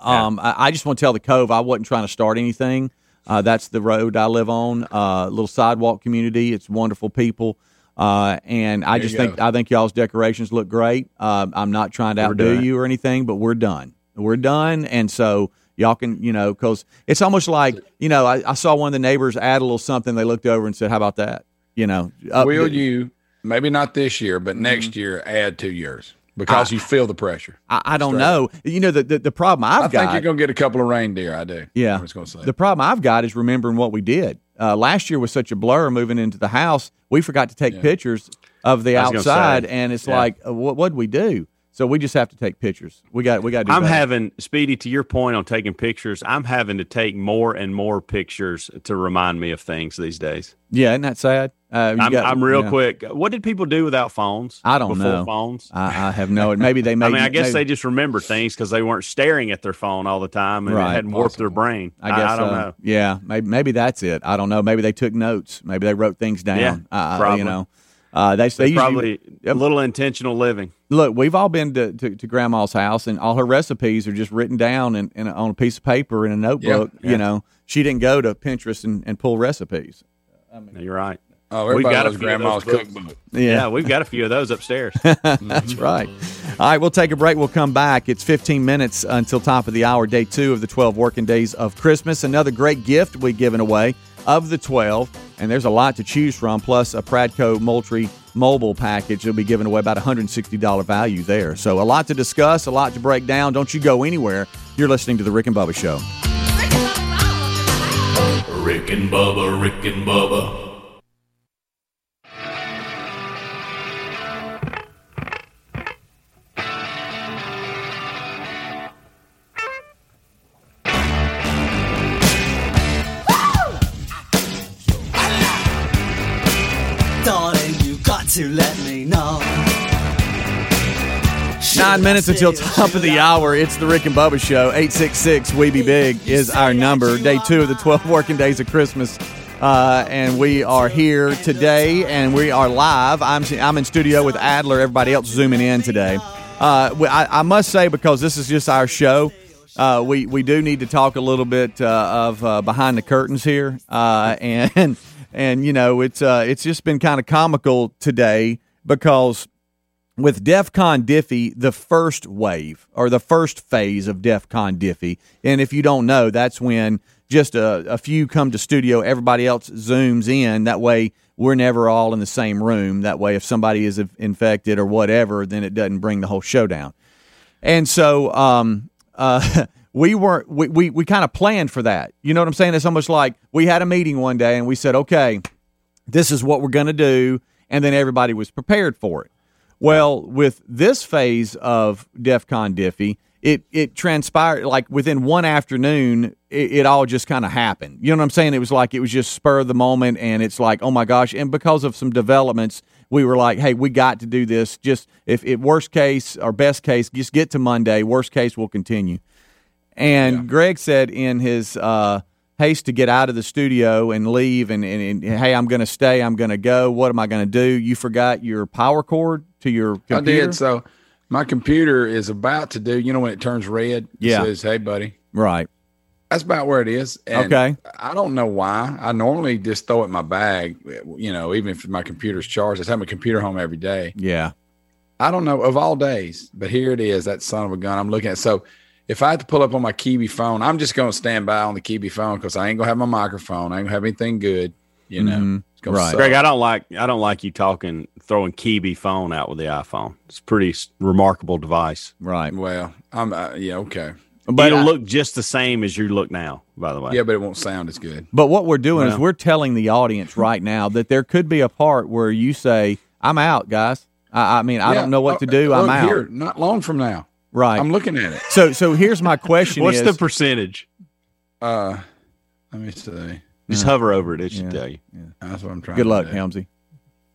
F: Um, I, I just want to tell the Cove I wasn't trying to start anything. Uh, that's the road I live on. Uh, little sidewalk community. It's wonderful people. Uh, and I
G: There
F: just think
G: go.
F: I think y'all's decorations look great. Uh, I'm not trying to
H: We're
F: outdo
H: it.
F: you or anything, but we're done. We're done, and so y'all can you know because it's almost like you know I, I saw one of the neighbors add a little something. They looked over and said, "How about that?" You know, up
G: Will you maybe not this year, but next year add two years because you feel the pressure.
F: I, I don't
G: Straight
F: know. You know the the, the problem I've
G: I
F: got.
G: I think you're gonna get a couple of reindeer. I do.
F: Yeah.
G: I was gonna say.
F: The problem I've got is remembering what we did. Uh, last year was such a blur moving into the house. We forgot to take pictures of the
H: I was gonna
F: outside,
H: say,
F: and it's
H: yeah.
F: like, uh, what what'd we do? So we just have to take pictures. We got we got to do
H: I'm
F: better.
H: having Speedy to your point on taking pictures. I'm having to take more and more pictures to remind me of things these days.
F: yeah, isn't that sad? Uh, you
H: I'm,
F: got-
H: I'm real
F: yeah.
H: quick. What did people do without phones?
F: I don't know.
H: before
F: know.
H: phones.
F: I, I have no. Maybe they made.
H: I mean, I guess
F: maybe-
H: they just remember things because they weren't staring at their phone all the time and
F: Right.
H: it hadn't warped their brain.
F: I guess
H: I, don't
F: so.
H: know.
F: Yeah, maybe maybe that's it. I don't know. Maybe they took notes. Maybe they wrote things down.
H: Yeah,
F: uh,
H: probably.
F: You know, uh, they they
H: They
F: usually-
H: probably a little intentional living.
F: Look, we've all been to, to, to Grandma's house, and all her recipes are just written down in, in a, on a piece of paper in a notebook.
H: yeah.
F: You know, she didn't go to Pinterest and, and pull recipes.
H: You're right.
G: Oh,
H: We've got a few
G: grandma's
H: those books.
G: cookbook.
H: Yeah. we've got a few of those upstairs.
F: That's right. All right, we'll take a break. We'll come back. It's 15 minutes until top of the hour, day two of the 12 working days of Christmas. Another great gift we've given away of the 12, and there's a lot to choose from, plus a Pradco Moultrie mobile package. They'll be giving away about $160 value there. So a lot to discuss, a lot to break down. Don't you go anywhere. You're listening to the Rick and Bubba Show.
I: Rick and Bubba, Rick and Bubba.
K: Darling, to let me know.
F: Nine minutes until top of the hour. It's the Rick and Bubba Show. 866 We Be Big is our number. Day two of the 12 working days of Christmas. Uh, and we are here today and we are live. I'm, I'm in studio with Adler, everybody else zooming in today. Uh, I, I must say, because this is just our show, uh, we, we do need to talk a little bit uh, of uh, behind the curtains here. Uh, and, and, you know, it's, uh, it's just been kind of comical today because with DEF CON Diffie, the first wave or the first phase of DEF CON Diffie, and if you don't know, that's when just a, a few come to studio, everybody else zooms in. That way, we're never all in the same room. That way, if somebody is infected or whatever, then it doesn't bring the whole show down. And so, um, uh, we weren't, we, we, we kind of planned for that. You know what I'm saying? It's almost like we had a meeting one day and we said, okay, this is what we're going to do. And then everybody was prepared for it. Well, with this phase of DEF CON Diffie, it, it transpired like within one afternoon, it, it all just kind of happened. You know what I'm saying? It was like it was just spur of the moment, and it's like, oh my gosh. And because of some developments, we were like, hey, we got to do this. Just if, it worst case or best case, just get to Monday. Worst case, we'll continue. And Greg said in his uh, haste to get out of the studio and leave, and, and, and hey, I'm going to stay. I'm going to go. What am I going to do? You forgot your power cord to your computer.
G: I did. So my computer is about to do. You know when it turns red?
F: Yeah.
G: It says, "Hey, buddy."
F: Right.
G: That's about where it is. And
F: Okay.
G: I don't know why. I normally just throw it in my bag. You know, even if my computer's charged, I have my computer home every day.
F: Yeah.
G: I don't know of all days, but here it is. That son of a gun. I'm looking at. So if I had to pull up on my Kiwi phone, I'm just going to stand by on the Kiwi phone because I ain't gonna have my microphone. I ain't gonna have anything good. You know,
F: Mhm.
G: It's gonna suck.
H: Greg, I don't like I don't like you talking throwing Kiwi phone out with the iPhone. It's a pretty remarkable device.
F: Right.
G: Well, I'm uh, yeah okay.
H: But it'll
F: I-
H: look just the same as you look now. By the way.
G: Yeah, but it won't sound as good.
F: But what we're doing is we're telling the audience right now that there could be a part where you say, "I'm out, guys." I, I mean, I
G: Yeah,
F: don't know what
G: uh,
F: to do. I'm out.
G: Here, not long from now.
F: Right.
G: I'm looking at it.
F: So, so here's my question:
H: What's
F: is,
H: the percentage?
G: Uh, let me see.
H: Just hover over it. It should
F: Yeah.
H: tell you.
G: That's what I'm trying.
F: Good
G: to
F: luck,
G: do.
F: Helmsy.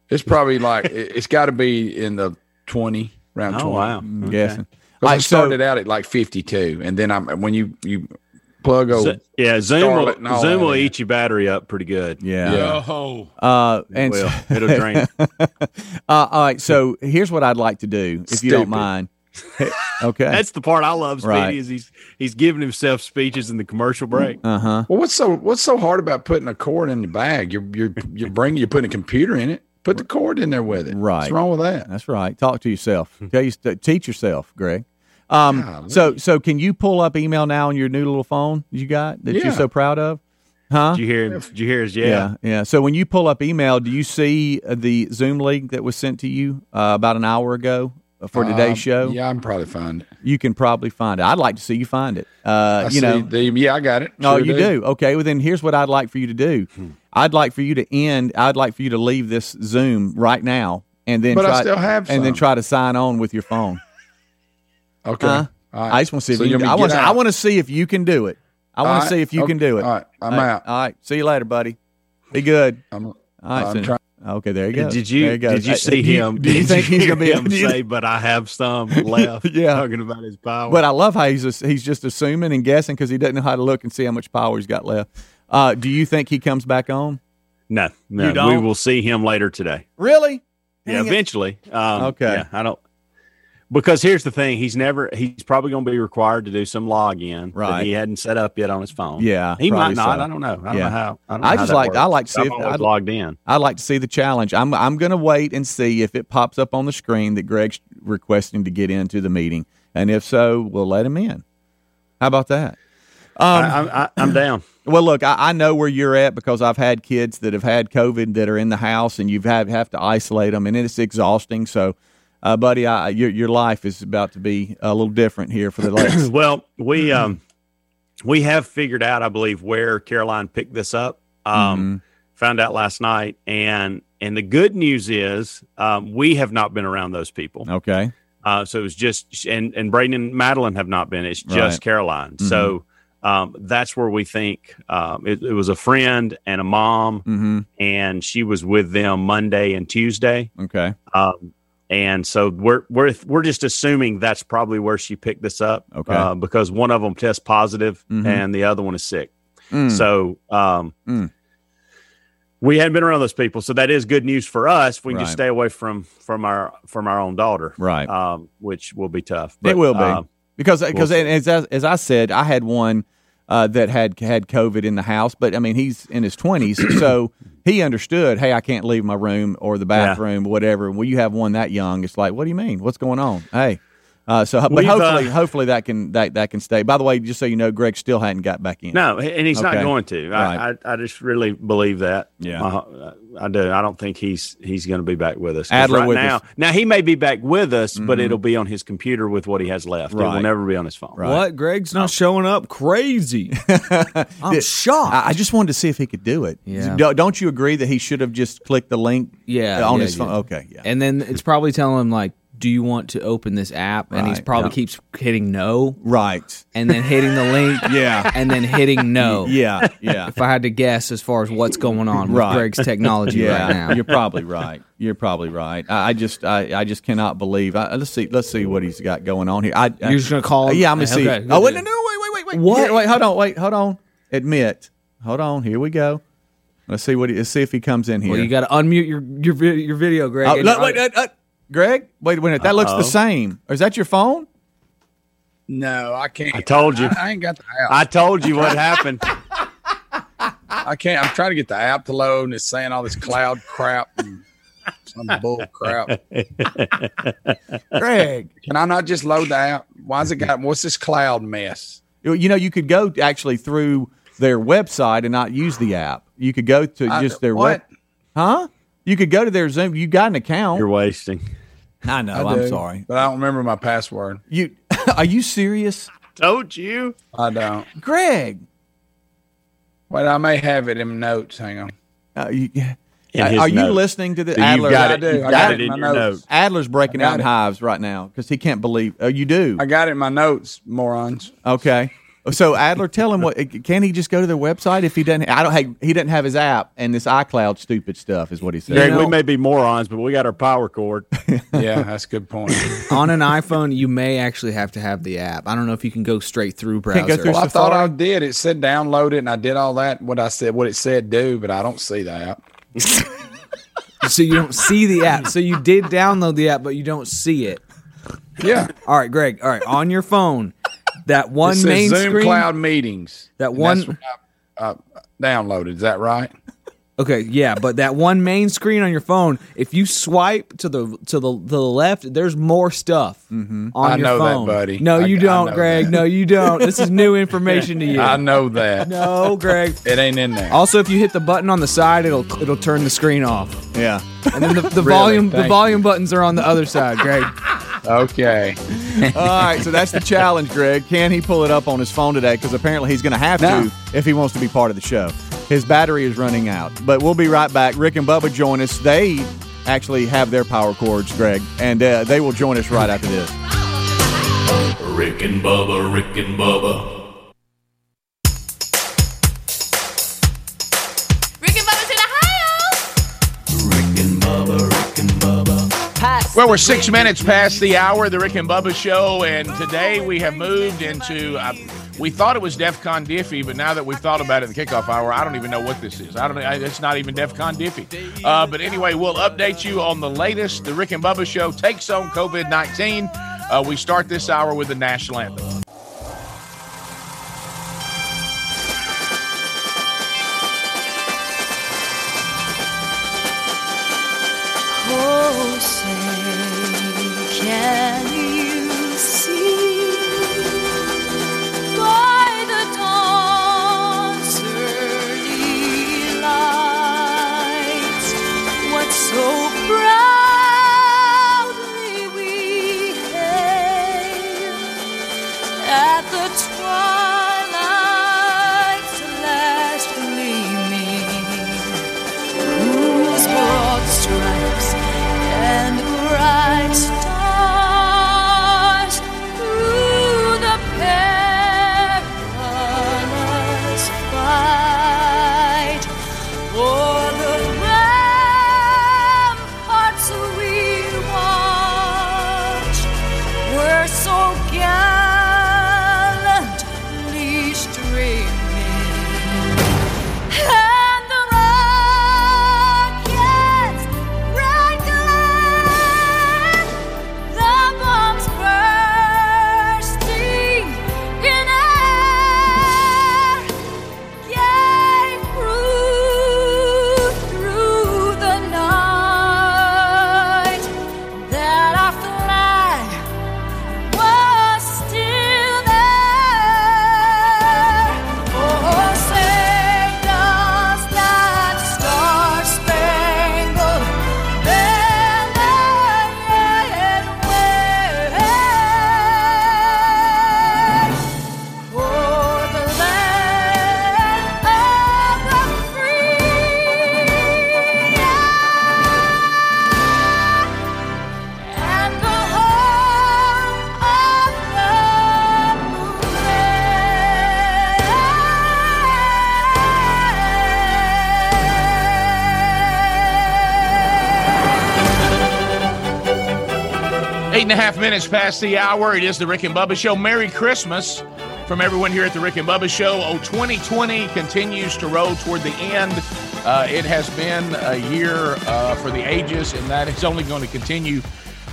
G: It's probably like it, it's got to be in the twenty round
H: Oh,
G: twenty.
H: wow.
F: I'm
H: Okay.
F: guessing.
G: 'Cause
F: All
G: I
F: right, so-
G: started out at like fifty two, and then I'm when you you plug old
H: Z- yeah, Zoom will,
G: Starlet
H: Zoom will eat your battery up pretty good.
F: Yeah.
G: Yeah.
A: Oh,
F: Uh, and
H: Well,
F: so-
H: it'll drain.
F: uh, all right. So here's what I'd like to do, if you don't mind. okay.
H: That's the part I love, Speedy,
F: Right.
H: is he's he's giving himself speeches in the commercial break.
F: Uh huh.
G: Well, what's so what's so hard about putting a cord in the bag? You're you're you're bringing you're putting a computer in it. Put the cord in there with it.
F: Right.
G: What's wrong with that?
F: That's right. Talk to yourself. Okay. You teach yourself, Greg. Um,
G: Golly.
F: so, so can you pull up email now on your new little phone you got that
G: Yeah.
F: you're so proud of? Huh?
H: Did you hear? Did you hear his yeah?
F: Yeah, yeah. So when you pull up email, do you see uh, the Zoom link that was sent to you uh, about an hour ago for today's
G: Um,
F: show?
G: Yeah, I'm probably find it.
F: You can probably find it. I'd like to see you find it. Uh,
G: I
F: you know,
G: the, yeah, I got it.
F: Oh,
G: Sure
F: you do. Okay. Well, then here's what I'd like for you to do.
G: Hmm.
F: I'd like for you to end. I'd like for you to leave this Zoom right now, and then
G: But I
F: try,
G: still have
F: and then try to sign on with your phone.
G: Okay. Right.
F: I just want to see if
G: So
F: you.
G: you
F: Can, I want. I want to see if you can do it. I want
G: All
F: to see if you
G: Okay.
F: can do it.
G: All right. I'm
F: All right.
G: out.
F: All right. See you later, buddy. Be good.
G: I'm,
F: All right.
G: I'm
F: so-
G: trying.
F: Okay, there you go.
H: Did you
F: you, go.
H: did you see
F: do you-
H: him?
F: Do you
H: did
F: think he's going to be
H: him
F: do
H: say? But I have some left.
F: Yeah.
H: talking about his power.
F: But I love how he's just, he's just assuming and guessing because he doesn't know how to look and see how much power he's got left. Uh, do you think he comes back on?
H: no, no,
F: You
H: we
F: don't?
H: will see him later today.
F: Really?
H: Yeah,
F: it.
H: eventually. Um,
F: Okay.
H: yeah, I don't because here's the thing: he's never. He's probably going to be required to do some login
F: Right.
H: that he hadn't set up yet on his phone.
F: Yeah,
H: he might not.
F: so.
H: I don't know. I don't
F: Yeah.
H: know how. I,
F: I
H: know
F: just like- I like to see if- I'd-
H: logged in.
F: I'd like to see the challenge. I'm I'm going to wait and see if it pops up on the screen that Greg's requesting to get into the meeting, and if so, we'll let him in. How about that? Um,
H: I, I, I'm down.
F: Well, look, I, I know where you're at because I've had kids that have had COVID that are in the house, and you've had have to isolate them, and it's exhausting. So, uh, buddy, I, your your life is about to be a little different here for the next.
H: well, we um we have figured out, I believe, where Caroline picked this up. Um, Found out last night, and and the good news is um, we have not been around those people.
F: okay.
H: Uh, so it was just and and Braden and Madeline have not been. It's just
F: Right.
H: Caroline. So um, that's where we think um, it, it was a friend and a mom,
F: Mm-hmm.
H: and she was with them Monday and Tuesday.
F: Okay.
H: Um, and so we're we're we're just assuming that's probably where she picked this up.
F: Okay.
H: Uh, because one of them tests positive
F: Mhm.
H: and the other one is sick.
F: Mm.
H: So um,
F: Mm.
H: we hadn't been around those people, so that is good news for us. If We can just stay away from from our from our own daughter,
F: Right.
H: Um, which will be tough.
F: it will be
H: uh,
F: because because
H: we'll
F: as, as as I said, I had one uh, that had had COVID in the house, but I mean he's in his twenties, so he understood. Hey, I can't leave my room or the bathroom, whatever. When you have one that young, it's like, what do you mean? What's going on? Hey. Uh, so, but
H: We've, uh,
F: hopefully, hopefully that can that, that can stay. By the way, just so you know, Greg still hadn't got back in.
H: No, and he's not going to. I,
F: Right.
H: I, I just really believe that.
F: Yeah.
H: Uh, I do. I don't think he's he's going to be back with us. 'Cause
F: Adler
H: right
F: with
H: now.
F: us.
H: Now he may be back with us, but
F: Mhm.
H: it'll be on his computer with what he has left. It will never be on his phone.
L: What? Greg's not showing up crazy. I'm
F: Did-
L: shocked.
F: I, I just wanted to see if he could do it.
L: Yeah.
F: Do- Don't you agree that he should have just clicked the link?
L: Yeah,
F: on
L: yeah,
F: his phone. Okay, yeah.
L: And then it's probably telling him like, "Do you want to open this app?" And he's
F: Right,
L: probably
F: yeah.
L: keeps hitting no,
F: Right.
L: and then hitting the link,
F: Yeah.
L: and then hitting no.
F: Yeah, yeah.
L: If I had to guess, as far as what's going on with Greg's technology
F: yeah,
L: right now,
F: you're probably right. You're probably right. I, I just, I, I just cannot believe. I, let's see, let's see what he's got going on here. I,
L: You're just gonna call him?
F: Yeah, I'm gonna see.
L: Okay,
F: oh wait, no, no, wait, wait, wait, wait.
L: What?
F: Here, wait, hold on, wait, hold on. Admit. Hold on. Here we go. Let's see what. He, let's see if he comes in here.
L: well, you got to unmute your your your video, Greg.
F: Oh,
L: your-
F: wait, uh, uh, Greg. Wait a minute. That looks
H: Uh-oh.
F: the same. Is that your phone?
G: No, I can't.
H: I told you.
G: I, I ain't got the app.
H: I told you what happened.
G: I can't. I'm trying to get the app to load, and it's saying all this cloud crap and some bull crap.
F: Greg.
G: Can I not just load the app? Why's it got? What's this cloud mess?
F: You you know, you could go actually through their website and not use the app. You could go to
G: I-
F: just their
G: what?
F: web. Huh? You could go to their Zoom. You got an account.
H: You're wasting.
F: I know.
G: I
F: I'm sorry.
G: but I don't remember my password.
F: You are you serious,
H: Told you.
G: I don't.
F: Greg?
G: Wait, I may have it in notes. Hang on.
F: Uh, you,
H: In
F: are
H: his
F: are you listening to the
H: So
F: Adler?
H: got
G: I do.
H: You've
G: I
H: got
G: got
H: it
G: it in
H: in
G: my
H: your
G: notes.
H: notes.
F: Adler's breaking out in hives right now because he can't believe. Oh, you do.
G: I got it in my notes, morons.
F: Okay. So Adler, tell him what. Can he just go to their website if he doesn't? I don't. Hey, he doesn't have his app and this iCloud stupid stuff is what he said.
H: Greg,
L: know-
H: we may be morons, but we got our power cord.
G: Yeah, that's a good point.
L: on an iPhone, you may actually have to have the app. I don't know if you can go straight through browser.
F: Through
G: Well, I thought I did. It said download it, and I did all that. What I said, what it said, do, but I don't see the app.
L: so you don't see the app. So you did download the app, but you don't see it.
G: Yeah,
L: All right, Greg. All right, on your phone, that one
G: it
L: main
G: Zoom
L: screen.
G: Cloud meetings.
L: That one-
G: I, uh, downloaded. Is that right?
L: Okay, yeah, but that one main screen on your phone, if you swipe to the to the to the left, there's more stuff on the phone.
G: I
L: your
G: know that, buddy.
L: No,
G: I-
L: you
G: I
L: don't, Greg.
G: that.
L: No, you don't. This is new information to you.
G: I know that.
L: No, Greg.
G: It ain't in there.
L: Also, if you hit the button on the side, it'll it'll turn the screen off.
F: Yeah.
L: And then the, the
G: Really?
L: volume the
G: Thank
L: volume buttons are on the other side, Greg.
G: Okay.
F: All right. So that's the challenge, Greg. Can he pull it up on his phone today? Because apparently he's going to have
G: No.
F: to if he wants to be part of the show. His battery is running out. But we'll be right back. Rick and Bubba join us. They actually have their power cords, Greg, and uh, they will join us right after this.
I: Rick and Bubba, Rick and Bubba,
A: Well, we're six minutes past the hour the Rick and Bubba show, and today we have moved into. Uh, we thought it was DEF CON Diffie, but now that we've thought about it the kickoff hour, I don't even know what this is. I don't. I, it's not even DEF CON Diffie. Uh, but anyway, we'll update you on the latest. The Rick and Bubba show takes on COVID nineteen. Uh, we start this hour with the national anthem.
J: And
A: a half minutes past the hour. It is the Rick and Bubba Show. Merry Christmas from everyone here at the Rick and Bubba Show. Oh, 2020 continues to roll toward the end. Uh, it has been a year uh, for the ages, and that is only going to continue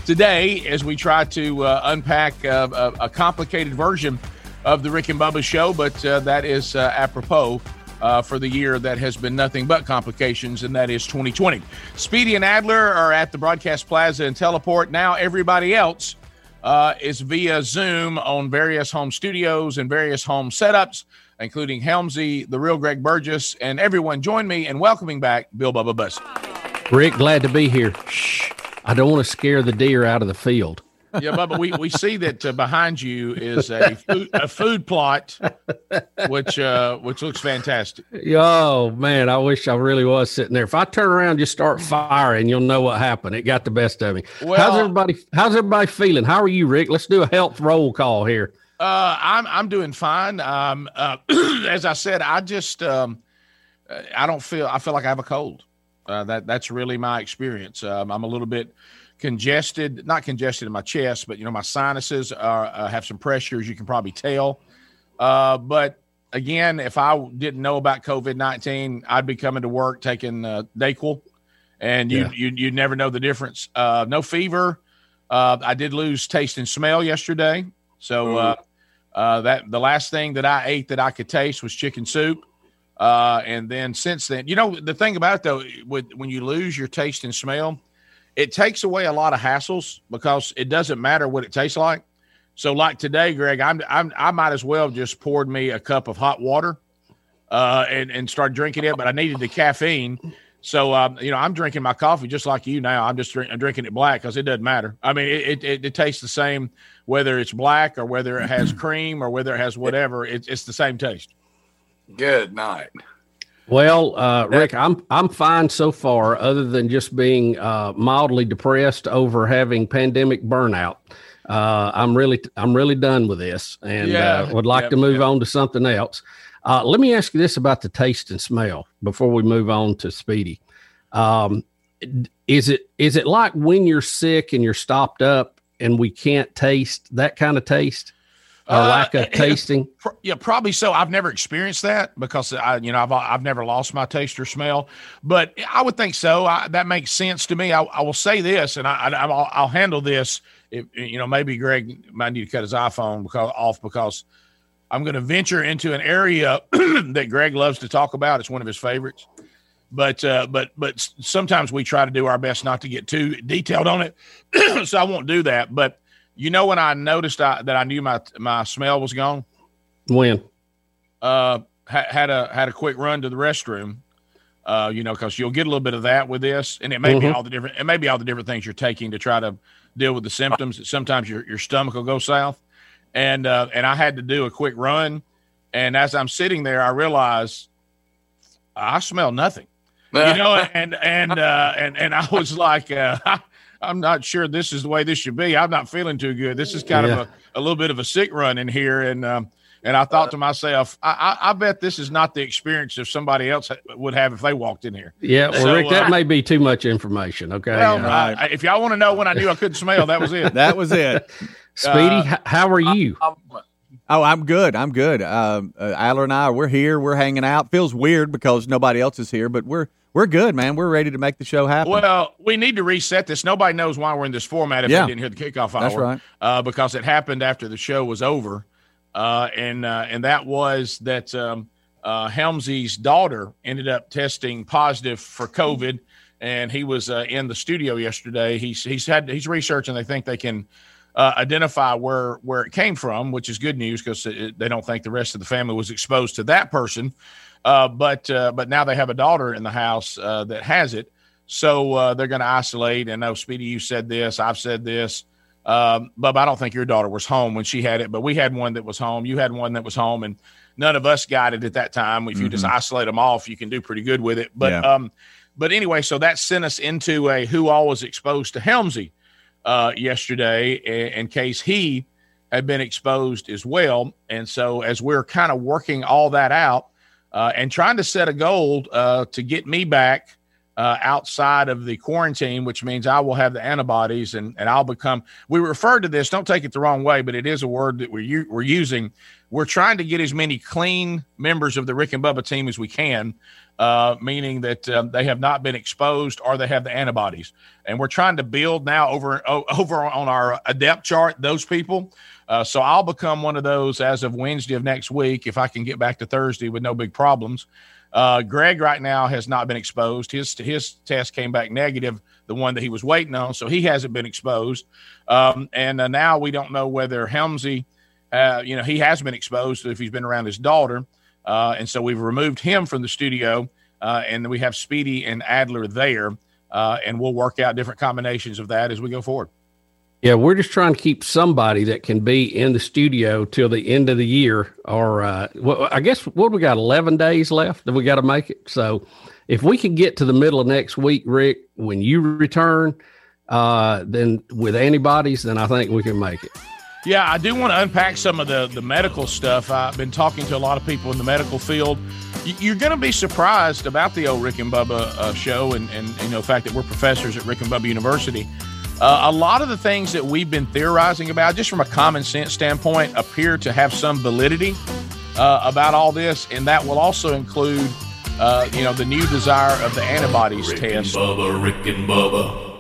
A: today as we try to uh, unpack uh, a, a complicated version of the Rick and Bubba Show, but uh, that is uh, apropos. Uh, for the year that has been nothing but complications, and that is 2020. Speedy and Adler are at the Broadcast Plaza and Teleport. Now, everybody else uh, is via Zoom on various home studios and various home setups, including Helmsy, the real Greg Burgess, and everyone. Join me in welcoming back Bill Bubba Bussey.
M: Rick, glad to be here. Shh. I don't want to scare the deer out of the field.
A: Yeah, Bubba, we, we see that uh, behind you is a food, a food plot, which uh, which looks fantastic.
M: Oh man, I wish I really was sitting there. If I turn around, just start firing, you'll know what happened. It got the best of me. how's everybody? How's everybody feeling? How are you, Rick? Let's do a health roll call here.
A: Uh, I'm I'm doing fine. Um, uh, as I said, I just um, I don't feel I feel like I have a cold. Uh, that that's really my experience. Um, I'm a little bit congested, not congested in my chest, but you know my sinuses are uh, have some pressure, as you can probably tell. Uh, but again, if I didn't know about COVID nineteen, I'd be coming to work taking uh, Dayquil, and you
M: Yeah.
A: you you never know the difference. Uh, no fever. Uh, I did lose taste and smell yesterday, so uh, uh, that the last thing that I ate that I could taste was chicken soup. Uh, and then since then, you know, the thing about it though, with when you lose your taste and smell, it takes away a lot of hassles because it doesn't matter what it tastes like. So, like today, Greg, I'm, I'm I might as well just poured me a cup of hot water, uh, and and start drinking it. But I needed the caffeine, so um, you know, I'm drinking my coffee just like you now. I'm just drink, I'm drinking it black because it doesn't matter. I mean, it, it it tastes the same whether it's black or whether it has cream or whether it has whatever. It's it's the same taste.
G: Good night.
M: Well, uh, Rick, I'm I'm fine so far, other than just being uh, mildly depressed over having pandemic burnout. Uh, I'm really I'm really done with this, and
A: Yeah,
M: uh, would like
A: yep,
M: to move
A: yep.
M: on to something else. Uh, let me ask you this about the taste and smell before we move on to Speedy. Um, is it is it like when you're sick and you're stopped up and we can't taste that kind of taste or
A: Uh,
M: lack of tasting?
A: Yeah, probably so. I've never experienced that because I, you know, I've I've never lost my taste or smell, but I would think so. I, that makes sense to me. I, I will say this, and I, I I'll, I'll handle this. If you know, maybe Greg might need to cut his iPhone because, off because I'm going to venture into an area that Greg loves to talk about. It's one of his favorites. But uh, but but sometimes we try to do our best not to get too detailed on it, so I won't do that. But you know, when I noticed I, that I knew my my smell was gone,
M: When
A: uh, ha- had a had a quick run to the restroom. Uh, you know, because you'll get a little bit of that with this, and it may be
M: Mhm.
A: all the different, it may be all the different things you're taking to try to deal with the symptoms. That sometimes your your stomach will go south, and uh, and I had to do a quick run. And as I'm sitting there, I realized I smell nothing. You know, and and uh, and and I was like, uh, I'm not sure this is the way this should be. I'm not feeling too good. This is kind
M: Yeah.
A: of a, a little bit of a sick run in here, and um, and I thought to myself, I, I, I bet this is not the experience that somebody else would have if they walked in here.
M: Yeah, well,
A: So,
M: Rick, that
A: uh,
M: may be too much information. Okay,
A: Well,
M: Uh,
A: I- I- if y'all want to know when I knew I couldn't smell, that was it.
F: That was it.
M: Speedy,
A: Uh,
M: how are you?
F: Oh, I'm good. I'm good. Um, uh, Adler and I, we're here. We're hanging out. Feels weird because nobody else is here, but we're we're good, man. We're ready to make the show happen.
A: Well, we need to reset this. Nobody knows why we're in this format if
F: Yeah.
A: they didn't hear the kickoff hour.
F: That's right.
A: Uh, because it happened after the show was over, uh, and uh, and that was that um, uh, Helmsy's daughter ended up testing positive for COVID, and he was uh, in the studio yesterday. He's he's had he's researching. They think they can. Uh, identify where where it came from, which is good news because they don't think the rest of the family was exposed to that person. Uh, but uh, but now they have a daughter in the house uh, that has it, so uh, they're going to isolate. And no, Speedy, you said this, I've said this, um, Bub. I don't think your daughter was home when she had it, but we had one that was home. You had one that was home, and none of us got it at that time. If you just
F: Mhm.
A: isolate them off, you can do pretty good with it. But
F: Yeah.
A: um, but anyway, so that sent us into a who all was exposed to Helmsy uh, yesterday in, in case he had been exposed as well. And so, as we're kind of working all that out uh, and trying to set a goal uh, to get me back uh, outside of the quarantine, which means I will have the antibodies and, and I'll become. We refer to this, don't take it the wrong way, but it is a word that we're, u- we're using. We're trying to get as many clean members of the Rick and Bubba team as we can, uh, meaning that um, they have not been exposed or they have the antibodies. And we're trying to build now over over on our adept chart those people. Uh, so I'll become one of those as of Wednesday of next week if I can get back to Thursday with no big problems. Uh, Greg right now has not been exposed. His his test came back negative, the one that he was waiting on, so he hasn't been exposed. Um, and uh, now we don't know whether Helmsy, uh, you know, he has been exposed if he's been around his daughter, uh, and so we've removed him from the studio, uh, and we have Speedy and Adler there, uh, and we'll work out different combinations of that as we go forward.
M: Yeah, we're just trying to keep somebody that can be in the studio till the end of the year, or uh, well, I guess what we got eleven days left that we got to make it. So, if we can get to the middle of next week, Rick, when you return, uh, then with antibodies, then I think we can make it.
A: Yeah, I do want to unpack some of the the medical stuff. I've been talking to a lot of people in the medical field. You're going to be surprised about the old Rick and Bubba uh, show, and and you know the fact that we're professors at Rick and Bubba University. Uh, a lot of the things that we've been theorizing about, just from a common sense standpoint, appear to have some validity uh, about all this, and that will also include, uh, you know, the new desire of the antibodies
I: Rick and
A: test.
I: Bubba, Rick and Bubba.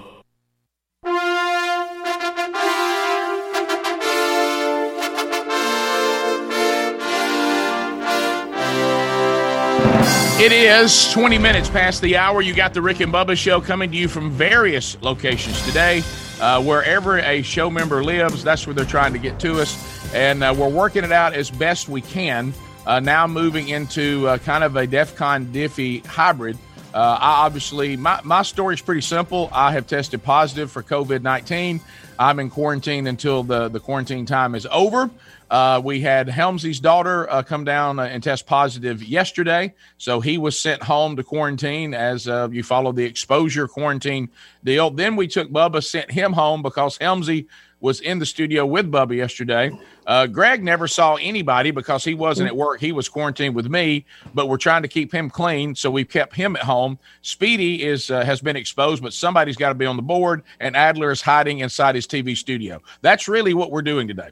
A: It is 20 minutes past the hour. You got the Rick and Bubba show coming to you from various locations today. Uh, wherever a show member lives, that's where they're trying to get to us. And uh, we're working it out as best we can. Uh, now moving into uh, kind of a DEF CON Diffie hybrid. Uh, I obviously, my, my story is pretty simple. I have tested positive for COVID 19. I'm in quarantine until the, the quarantine time is over. Uh, we had Helmsy's daughter uh, come down uh, and test positive yesterday. So he was sent home to quarantine as uh, you follow the exposure quarantine deal. Then we took Bubba, sent him home because Helmsy was in the studio with Bubba yesterday. Uh, Greg never saw anybody because he wasn't at work. He was quarantined with me, but we're trying to keep him clean, so we've kept him at home. Speedy is uh, has been exposed, but somebody's got to be on the board, and Adler is hiding inside his TV studio. That's really what we're doing today.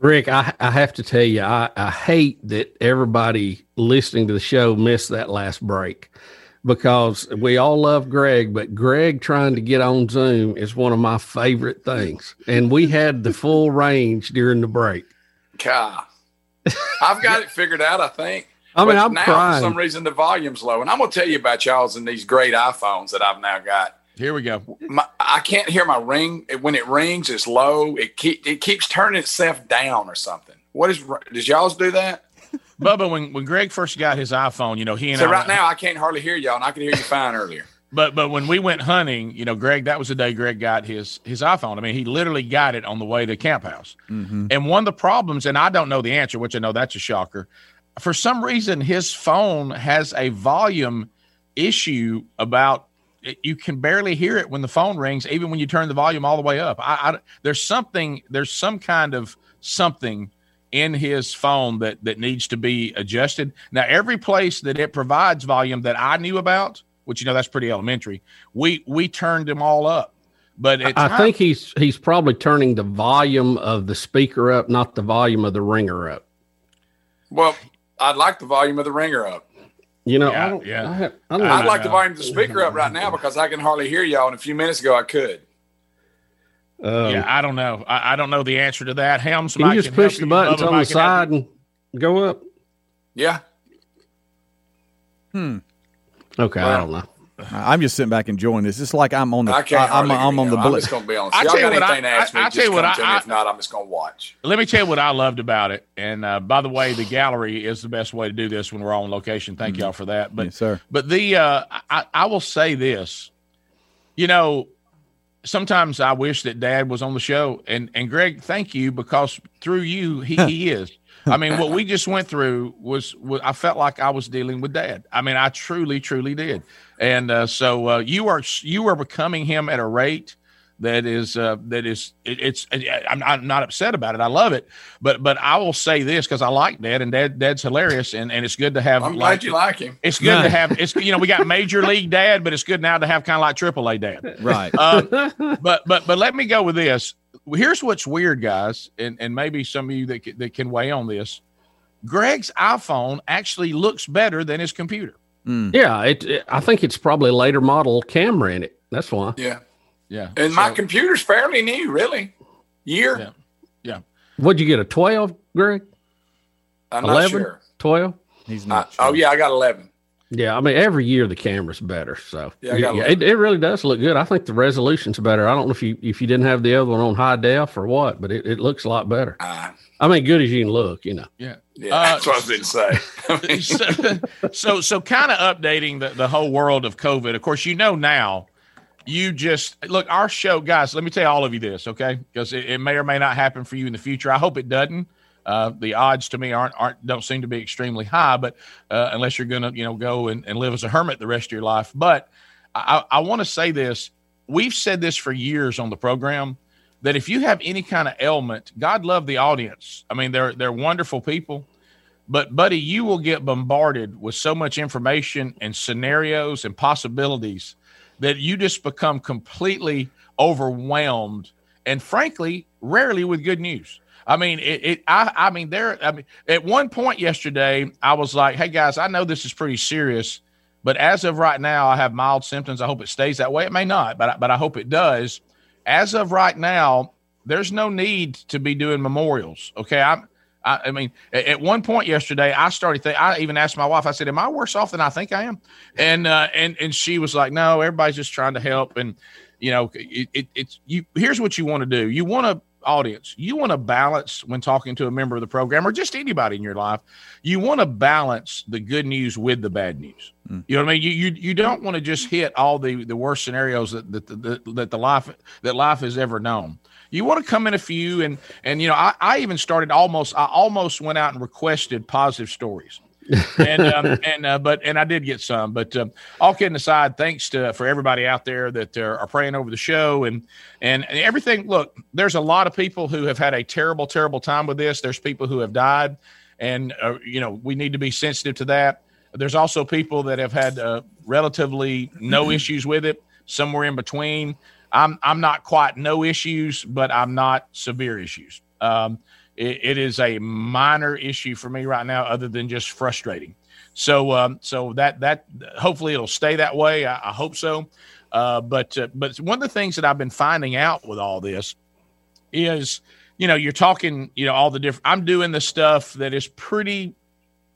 M: Rick, I, I have to tell you, I, I hate that everybody listening to the show missed that last break because we all love Greg, but Greg trying to get on Zoom is one of my favorite things. And we had the full range during the break.
G: God. I've got it figured out, I think.
M: I mean,
G: But
M: I'm
G: now
M: crying.
G: for some reason the volume's low. And I'm gonna tell you about y'all's and these great iPhones that I've now got.
A: Here we go.
G: My, I can't hear my ring. When it rings, it's low. It keep it keeps turning itself down or something. What is does y'all do that?
A: Bubba, when, when Greg first got his iPhone, you know, he and
G: So
A: I
G: right now I can't hardly hear y'all, and I can hear you fine earlier.
A: But but when we went hunting, you know, Greg, that was the day Greg got his his iPhone. I mean, he literally got it on the way to camp house.
F: Mm-hmm.
A: And one of the problems, and I don't know the answer, which I know that's a shocker. For some reason, his phone has a volume issue about it- you can barely hear it when the phone rings, even when you turn the volume all the way up. I, I there's something, there's some kind of something in his phone that that needs to be adjusted. Now, every place that it provides volume that I knew about, which you know that's pretty elementary, we we turned them all up. But at
M: I
A: times-
M: think he's he's probably turning the volume of the speaker up, not the volume of the ringer up.
G: Well, I'd like the volume of the ringer up.
M: You know,
A: Yeah,
M: I don't,
A: yeah.
M: I, have, I don't
G: I'd
M: know.
G: like to volume the speaker up right now because I can hardly hear y'all. And a few minutes ago, I could.
M: Um,
A: yeah, I don't know. I, I don't know the answer to that. Helms,
M: can you
A: Mike
M: just push the
A: you.
M: buttons
A: Bubba
M: on the
A: Mike can help
M: side and go up?
G: Yeah.
F: Hmm.
M: Okay, I don't know.
F: I'm just sitting back enjoying this. It's like I'm on the.
G: I can't.
F: I, am
G: hardly
F: I'm on the
G: y'all. I'm just going to be on.
A: I
G: If y'all
A: tell you
G: got
A: what,
G: anything
A: I-
G: to ask
A: I-
G: me,
A: I
G: just
A: tell you what,
G: come to me. If not, I'm just going to watch.
A: Let me tell you what I loved about it. And uh, by the way, the gallery is the best way to do this when we're all on location. Thank y'all for that. But
F: Yes, sir.
A: but the uh, I, I will say this, you know, sometimes I wish that Dad was on the show. And and Greg, thank you because through you he, he is. I mean, what we just went through was, was I felt like I was dealing with Dad. I mean, I truly, truly did. And uh, so uh, you are you are becoming him at a rate that is uh, that is it, it's I'm, I'm not upset about it. I love it, but but I will say this because I like Dad and Dad Dad's hilarious and, and it's good to have.
G: I'm glad you like him.
A: It's good to have. It's you know we got Major League Dad, but it's good now to have kind of like Triple A Dad.
F: Right.
A: Uh, but but but let me go with this. Here's what's weird, guys, and and maybe some of you that that can weigh on this. Greg's iPhone actually looks better than his computer. Mm.
M: Yeah, it, it- I think it's probably a later model camera in it. That's why.
G: Yeah.
A: Yeah.
G: And my computer's fairly new, really. Year.
A: Yeah. Yeah.
M: What'd you get? A twelve, Greg?
G: I'm not
M: 11?
G: sure.
M: Twelve?
F: He's
G: I,
F: not.
G: oh yeah, I got eleven.
M: Yeah, I mean every year the camera's better. So
G: Yeah,
M: yeah, it, it really does look good. I think the resolution's better. I don't know if you if you didn't have the other one on high def or what, but it, it looks a lot better.
G: Uh,
M: I mean, good as you can look, you know.
A: Yeah.
G: yeah,
A: Uh,
G: that's what I was going to say. I mean,
A: so, so so kind of updating the, the whole world of COVID. Of course, you know now. You just look our show, guys. Let me tell all of you this, okay? Because it, it may or may not happen for you in the future. I hope it doesn't. Uh, the odds to me aren't aren't don't seem to be extremely high, but uh, unless you're gonna you know go and, and live as a hermit the rest of your life. But I, I want to say this: we've said this for years on the program that if you have any kind of ailment, God love the audience. I mean, they're they're wonderful people. But buddy, you will get bombarded with so much information and scenarios and possibilities that you just become completely overwhelmed and frankly, rarely with good news. I mean, it, it I I mean there I mean at one point yesterday I was like, "Hey guys, I know this is pretty serious, but as of right now I have mild symptoms. I hope it stays that way. It may not, but I- but I hope it does. As of right now, there's no need to be doing memorials. Okay, I'm I, I mean, at, one point yesterday, I started. Think, I even asked my wife. I said, "Am I worse off than I think I am?" And uh, and and she was like, "No, everybody's just trying to help." And you know, it, it, it's you. Here's what you want to do. You want to audience. You want to balance when talking to a member of the program or just anybody in your life. You want to balance the good news with the bad news. Mm. You know what I mean? You you, you don't want to just hit all the the worst scenarios that that, that that the life that life has ever known. You want to come in a few and and you know I, I even started almost I almost went out and requested positive stories. And um, and uh, but and I did get some. But um, all kidding aside, thanks to for everybody out there that uh, are praying over the show and and everything. Look, there's a lot of people who have had a terrible, terrible time with this. There's people who have died, and uh, you know we need to be sensitive to that. There's also people that have had uh, relatively no issues with it, somewhere in between. I'm I'm not quite no issues, but I'm not severe issues. Um, it, it is a minor issue for me right now, other than just frustrating. So um, so that that hopefully it'll stay that way. I, I hope so. Uh, but uh, but one of the things that I've been finding out with all this is, you know, you're talking, you know, all the different. I'm doing the stuff that is pretty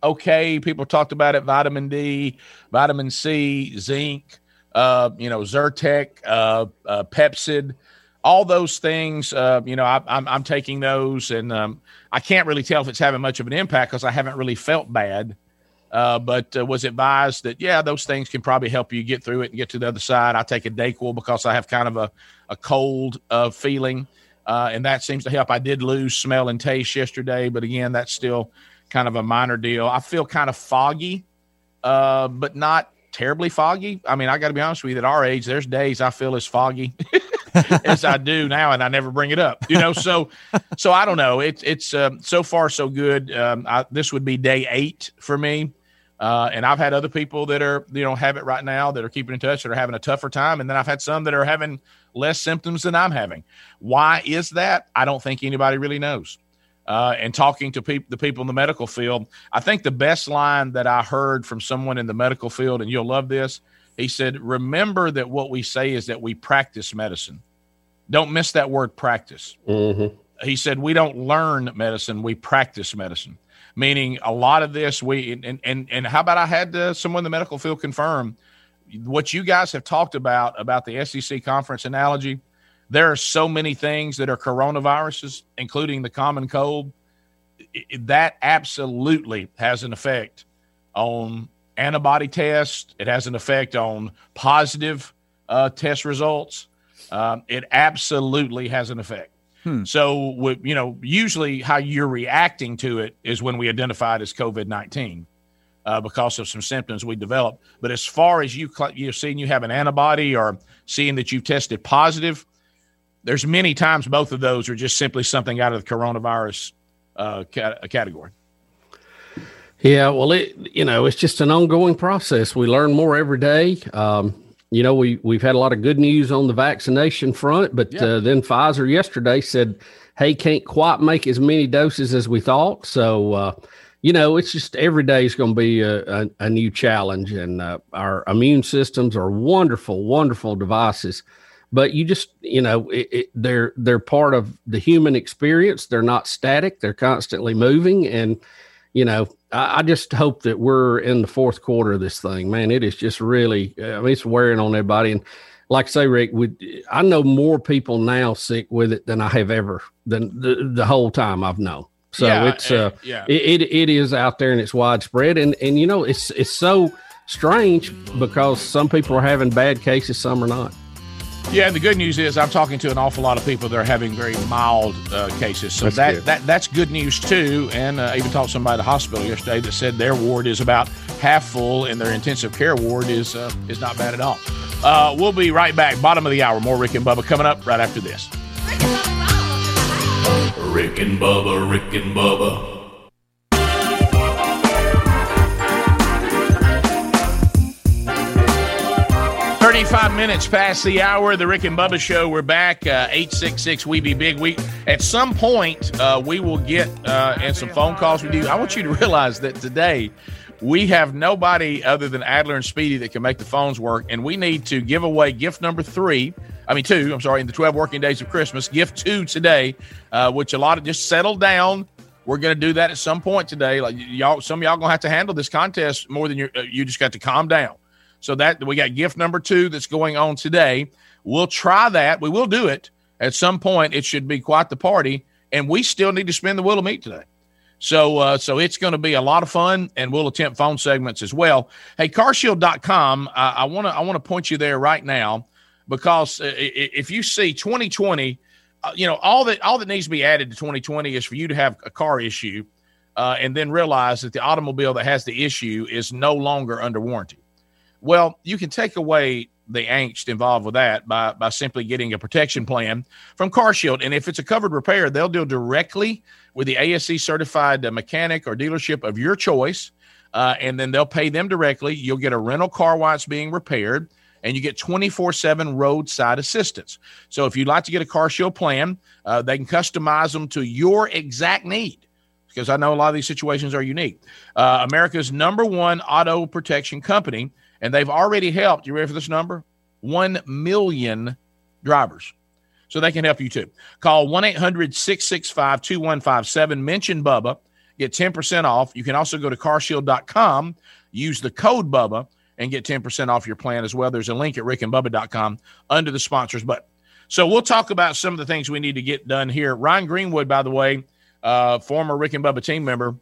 A: okay. People talked about it: vitamin D, vitamin C, zinc, uh, you know, Zyrtec, uh, uh, Pepcid, all those things. Uh, you know, I, I'm I'm taking those, and um, I can't really tell if it's having much of an impact because I haven't really felt bad. Uh, but uh, was advised that yeah, those things can probably help you get through it and get to the other side. I take a Dayquil because I have kind of a a cold uh, feeling, uh, and that seems to help. I did lose smell and taste yesterday, but again, that's still kind of a minor deal. I feel kind of foggy, uh, but not terribly foggy. I mean, I got to be honest with you. At our age, there's days I feel as foggy as I do now, and I never bring it up. You know, so so I don't know. It's it's um, so far so good. Um, I, this would be day eight for me. Uh, and I've had other people that are, you know, have it right now that are keeping in touch that are having a tougher time. And then I've had some that are having less symptoms than I'm having. Why is that? I don't think anybody really knows. Uh, and talking to the people in the medical field, I think the best line that I heard from someone in the medical field, and you'll love this, he said, Remember that what we say is that we practice medicine. Don't miss that word practice.
M: Mm-hmm.
A: He said, We don't learn medicine, we practice medicine meaning a lot of this we and and and how about I had uh, someone in the medical field confirm what you guys have talked about about the SEC conference analogy. There are so many things that are coronaviruses, including the common cold. That absolutely has an effect on antibody test. It has an effect on positive uh, test results. Um, it absolutely has an effect. So, with, you know, usually how you're reacting to it is when we identify it as COVID 19 uh, because of some symptoms we develop. But as far as you, cl- you're seeing you have an antibody or seeing that you've tested positive, there's many times both of those are just simply something out of the coronavirus uh, cat- category.
M: Yeah, well, it you know it's just an ongoing process. We learn more every day. Um, you know, we we've had a lot of good news on the vaccination front, but uh, then Pfizer yesterday said, "Hey, can't quite make as many doses as we thought." So, uh, you know, it's just every day is going to be a, a, a new challenge, and uh, our immune systems are wonderful, wonderful devices. But you just, you know, it, it, they're they're part of the human experience. They're not static. They're constantly moving, and you know, I, I just hope that we're in the fourth quarter of this thing, man. It is just really, I mean, it's wearing on everybody. And like I say, Rick, we, I know more people now sick with it than I have ever, than the, the whole time I've known. So
A: Yeah,
M: it's, uh,
A: eh, yeah.
M: it, it, it is out there and it's widespread. And, and, you know, it's, it's so strange because some people are having bad cases, some are not.
A: Yeah, and the good news is I'm talking to an awful lot of people that are having very mild uh, cases. So
M: That's
A: that,
M: good.
A: that that's good news too. And uh, I even talked to somebody at the hospital yesterday that said their ward is about half full and their intensive care ward is uh, is not bad at all. Uh, we'll be right back. Bottom of the hour. More Rick and Bubba coming up right after this.
I: Rick and Bubba, Rick and Bubba.
A: 35 minutes past the hour, the Rick and Bubba show. We're back. Uh, 866 We Be Big. We At some point, uh, we will get uh, and some phone calls with you. I want you to realize that today we have nobody other than Adler and Speedy that can make the phones work, and we need to give away gift number three. I mean, two, I'm sorry, in the 12 working days of Christmas. Gift two today, uh, which a lot of just settle down. We're going to do that at some point today. Like y'all, some y'all going to have to handle this contest more than you. Uh, you just got to calm down. So that we got gift number two that's going on today. We'll try that. We will do it at some point. It should be quite the party, and we still need to spin the wheel of meat today. So, uh, so it's going to be a lot of fun, and we'll attempt phone segments as well. Hey, carshield.com, I, I want to I want to point you there right now because uh, if you see 2020, uh, you know all that all that needs to be added to 2020 is for you to have a car issue, uh, and then realize that the automobile that has the issue is no longer under warranty. Well, you can take away the angst involved with that by, by simply getting a protection plan from CarShield. And if it's a covered repair, they'll deal directly with the ASE certified uh, mechanic or dealership of your choice. Uh, and then they'll pay them directly. You'll get a rental car while it's being repaired, and you get 24 7 roadside assistance. So if you'd like to get a CarShield plan, uh, they can customize them to your exact need because I know a lot of these situations are unique. Uh, America's number one auto protection company, and they've already helped. You ready for this number? One million drivers. So they can help you too. Call 1 800 665 2157. Mention Bubba. Get 10% off. You can also go to carshield.com, use the code Bubba, and get 10% off your plan as well. There's a link at rickandbubba.com under the sponsors button. So we'll talk about some of the things we need to get done here. Ryan Greenwood, by the way, uh, former Rick and Bubba team member,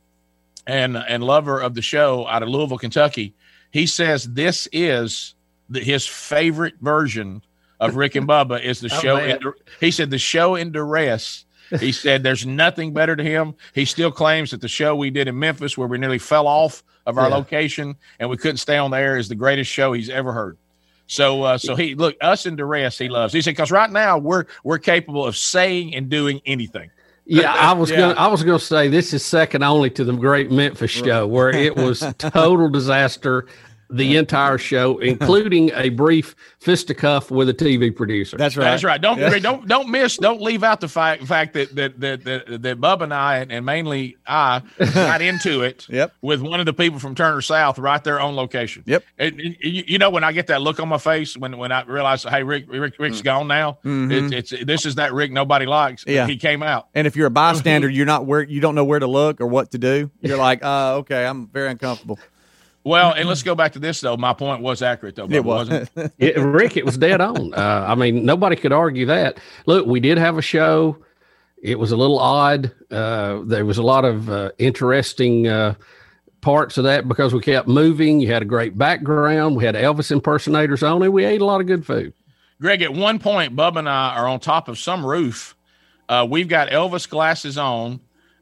A: and and lover of the show out of Louisville, Kentucky. He says this is the, his favorite version of Rick and Bubba is the
M: Oh,
A: show. In, he said the show in duress. He said there's nothing better to him. He still claims that the show we did in Memphis, where we nearly fell off of our
M: Yeah.
A: location and we couldn't stay on the air, is the greatest show he's ever heard. So, uh, so he look us in duress. He loves. He said because right now we're we're capable of saying and doing anything.
M: Yeah, I was
A: Yeah.
M: gonna I was gonna say this is second only to the great Memphis show where it was total disaster the entire show, including a brief fisticuff with a TV producer.
F: That's right.
A: That's right. Don't don't don't miss. Don't leave out the fact fact that that that that, that Bub and I and mainly I got into it.
F: Yep.
A: With one of the people from Turner South right there on location.
F: Yep.
A: And, and you, you know when I get that look on my face when when I realize hey Rick Rick Rick's gone now.
F: Mhm.
A: It's, it's this is that Rick nobody likes.
F: Yeah.
A: He came out.
F: And if you're a bystander, you're not where you don't know where to look or what to do. You're like, uh, okay, I'm very uncomfortable.
A: Well, and let's go back to this though. My point was accurate though.
F: It
A: Bubba, wasn't.
M: It, Rick, it was dead on. Uh, I mean, nobody could argue that. Look, we did have a show. It was a little odd. Uh, there was a lot of uh, interesting uh, parts of that because we kept moving. You had a great background. We had Elvis impersonators on it. We ate a lot of good food.
A: Greg, at one point, Bub and I are on top of some roof. Uh, we've got Elvis glasses on,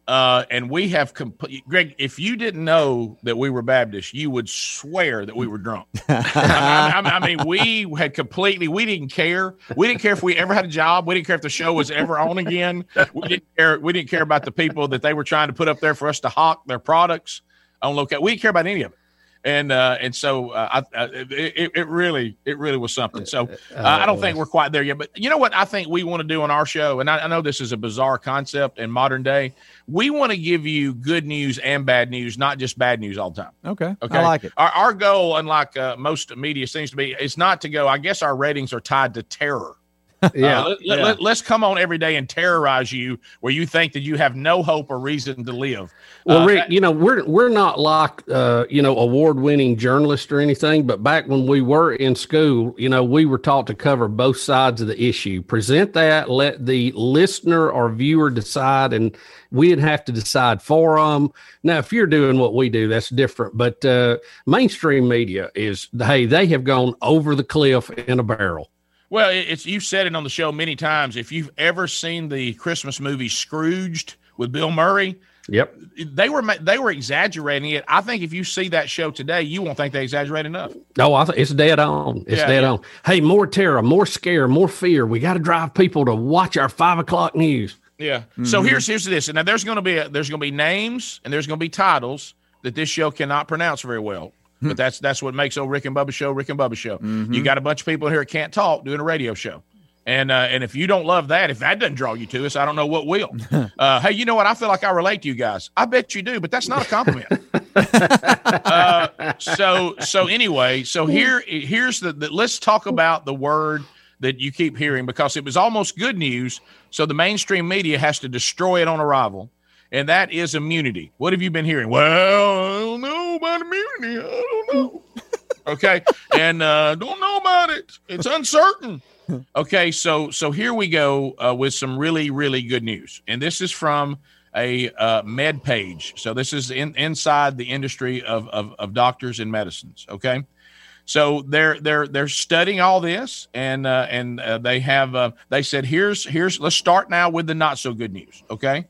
A: uh, and we have complete. Greg, if you didn't know that we were Baptist, you would swear that we were drunk. I, I- I mean, we had completely. We didn't care. We didn't care if we ever had a job. We didn't care if the show was ever on again. We didn't care. We didn't care about the people that they were trying to put up there for us to hawk their products on location. We didn't care about any of it. And uh, and so uh, I, uh, it, it- it really it really was something. So uh, I don't think we're quite there yet. But you know what I think we want to do on our show, and I, I know this is a bizarre concept in modern day. We want to give you good news and bad news, not just bad news all the time.
F: Okay.
A: Okay,
F: I like it.
A: Our, our goal, unlike uh, most media seems to be, is not to go. I guess our ratings are tied to terror.
M: Yeah.
A: Uh, let,
M: Yeah.
A: us come on every day and terrorize you, where you think that you have no hope or reason to live.
M: Well,
A: Uh,
M: Rick, you know we're we're not like uh, you know award winning journalists or anything, but back when we were in school, you know we were taught to cover both sides of the issue, present that, let the listener or viewer decide, and we didn't have to decide for them. Now, if you're doing what we do, that's different. But uh, mainstream media is hey, they have gone over the cliff in a barrel.
A: Well, it's you've said it on the show many times. If you've ever seen the Christmas movie Scrooged with Bill Murray,
M: Yep.
A: they were they were exaggerating it. I think if you see that show today, you won't think they exaggerate enough.
M: No, I th- it's dead on. It's
A: Yeah,
M: dead
A: yeah.
M: on. Hey, more terror, more scare, more fear. We got to drive people to watch our five o'clock news.
A: Yeah. So
M: Mhm.
A: here's here's this. And now there's going to be a, there's going to be names and there's going to be titles that this show cannot pronounce very well. But that's that's what makes old Rick and Bubba show Rick and Bubba show. You got a bunch of people here that can't talk doing a radio show. And uh, and if you don't love that, if that doesn't draw you to us, I don't know what will. Uh, hey, you know what? I feel like I relate to you guys. I bet you do, but that's not a compliment. uh, so so anyway, so here here's the, the let's talk about the word that you keep hearing because it was almost good news. So the mainstream media has to destroy it on arrival, and that is immunity. What have you been hearing? Well, I don't know about immunity. I don't know. Okay, and uh, don't know about it. It's uncertain. Okay, so so here we go uh, with some really really good news, and this is from a uh, MedPage. So this is in, inside the industry of, of of doctors and medicines. Okay, so they're they're they're studying all this, and uh, and uh, they have uh, they said here's here's let's start now with the not so good news. Okay,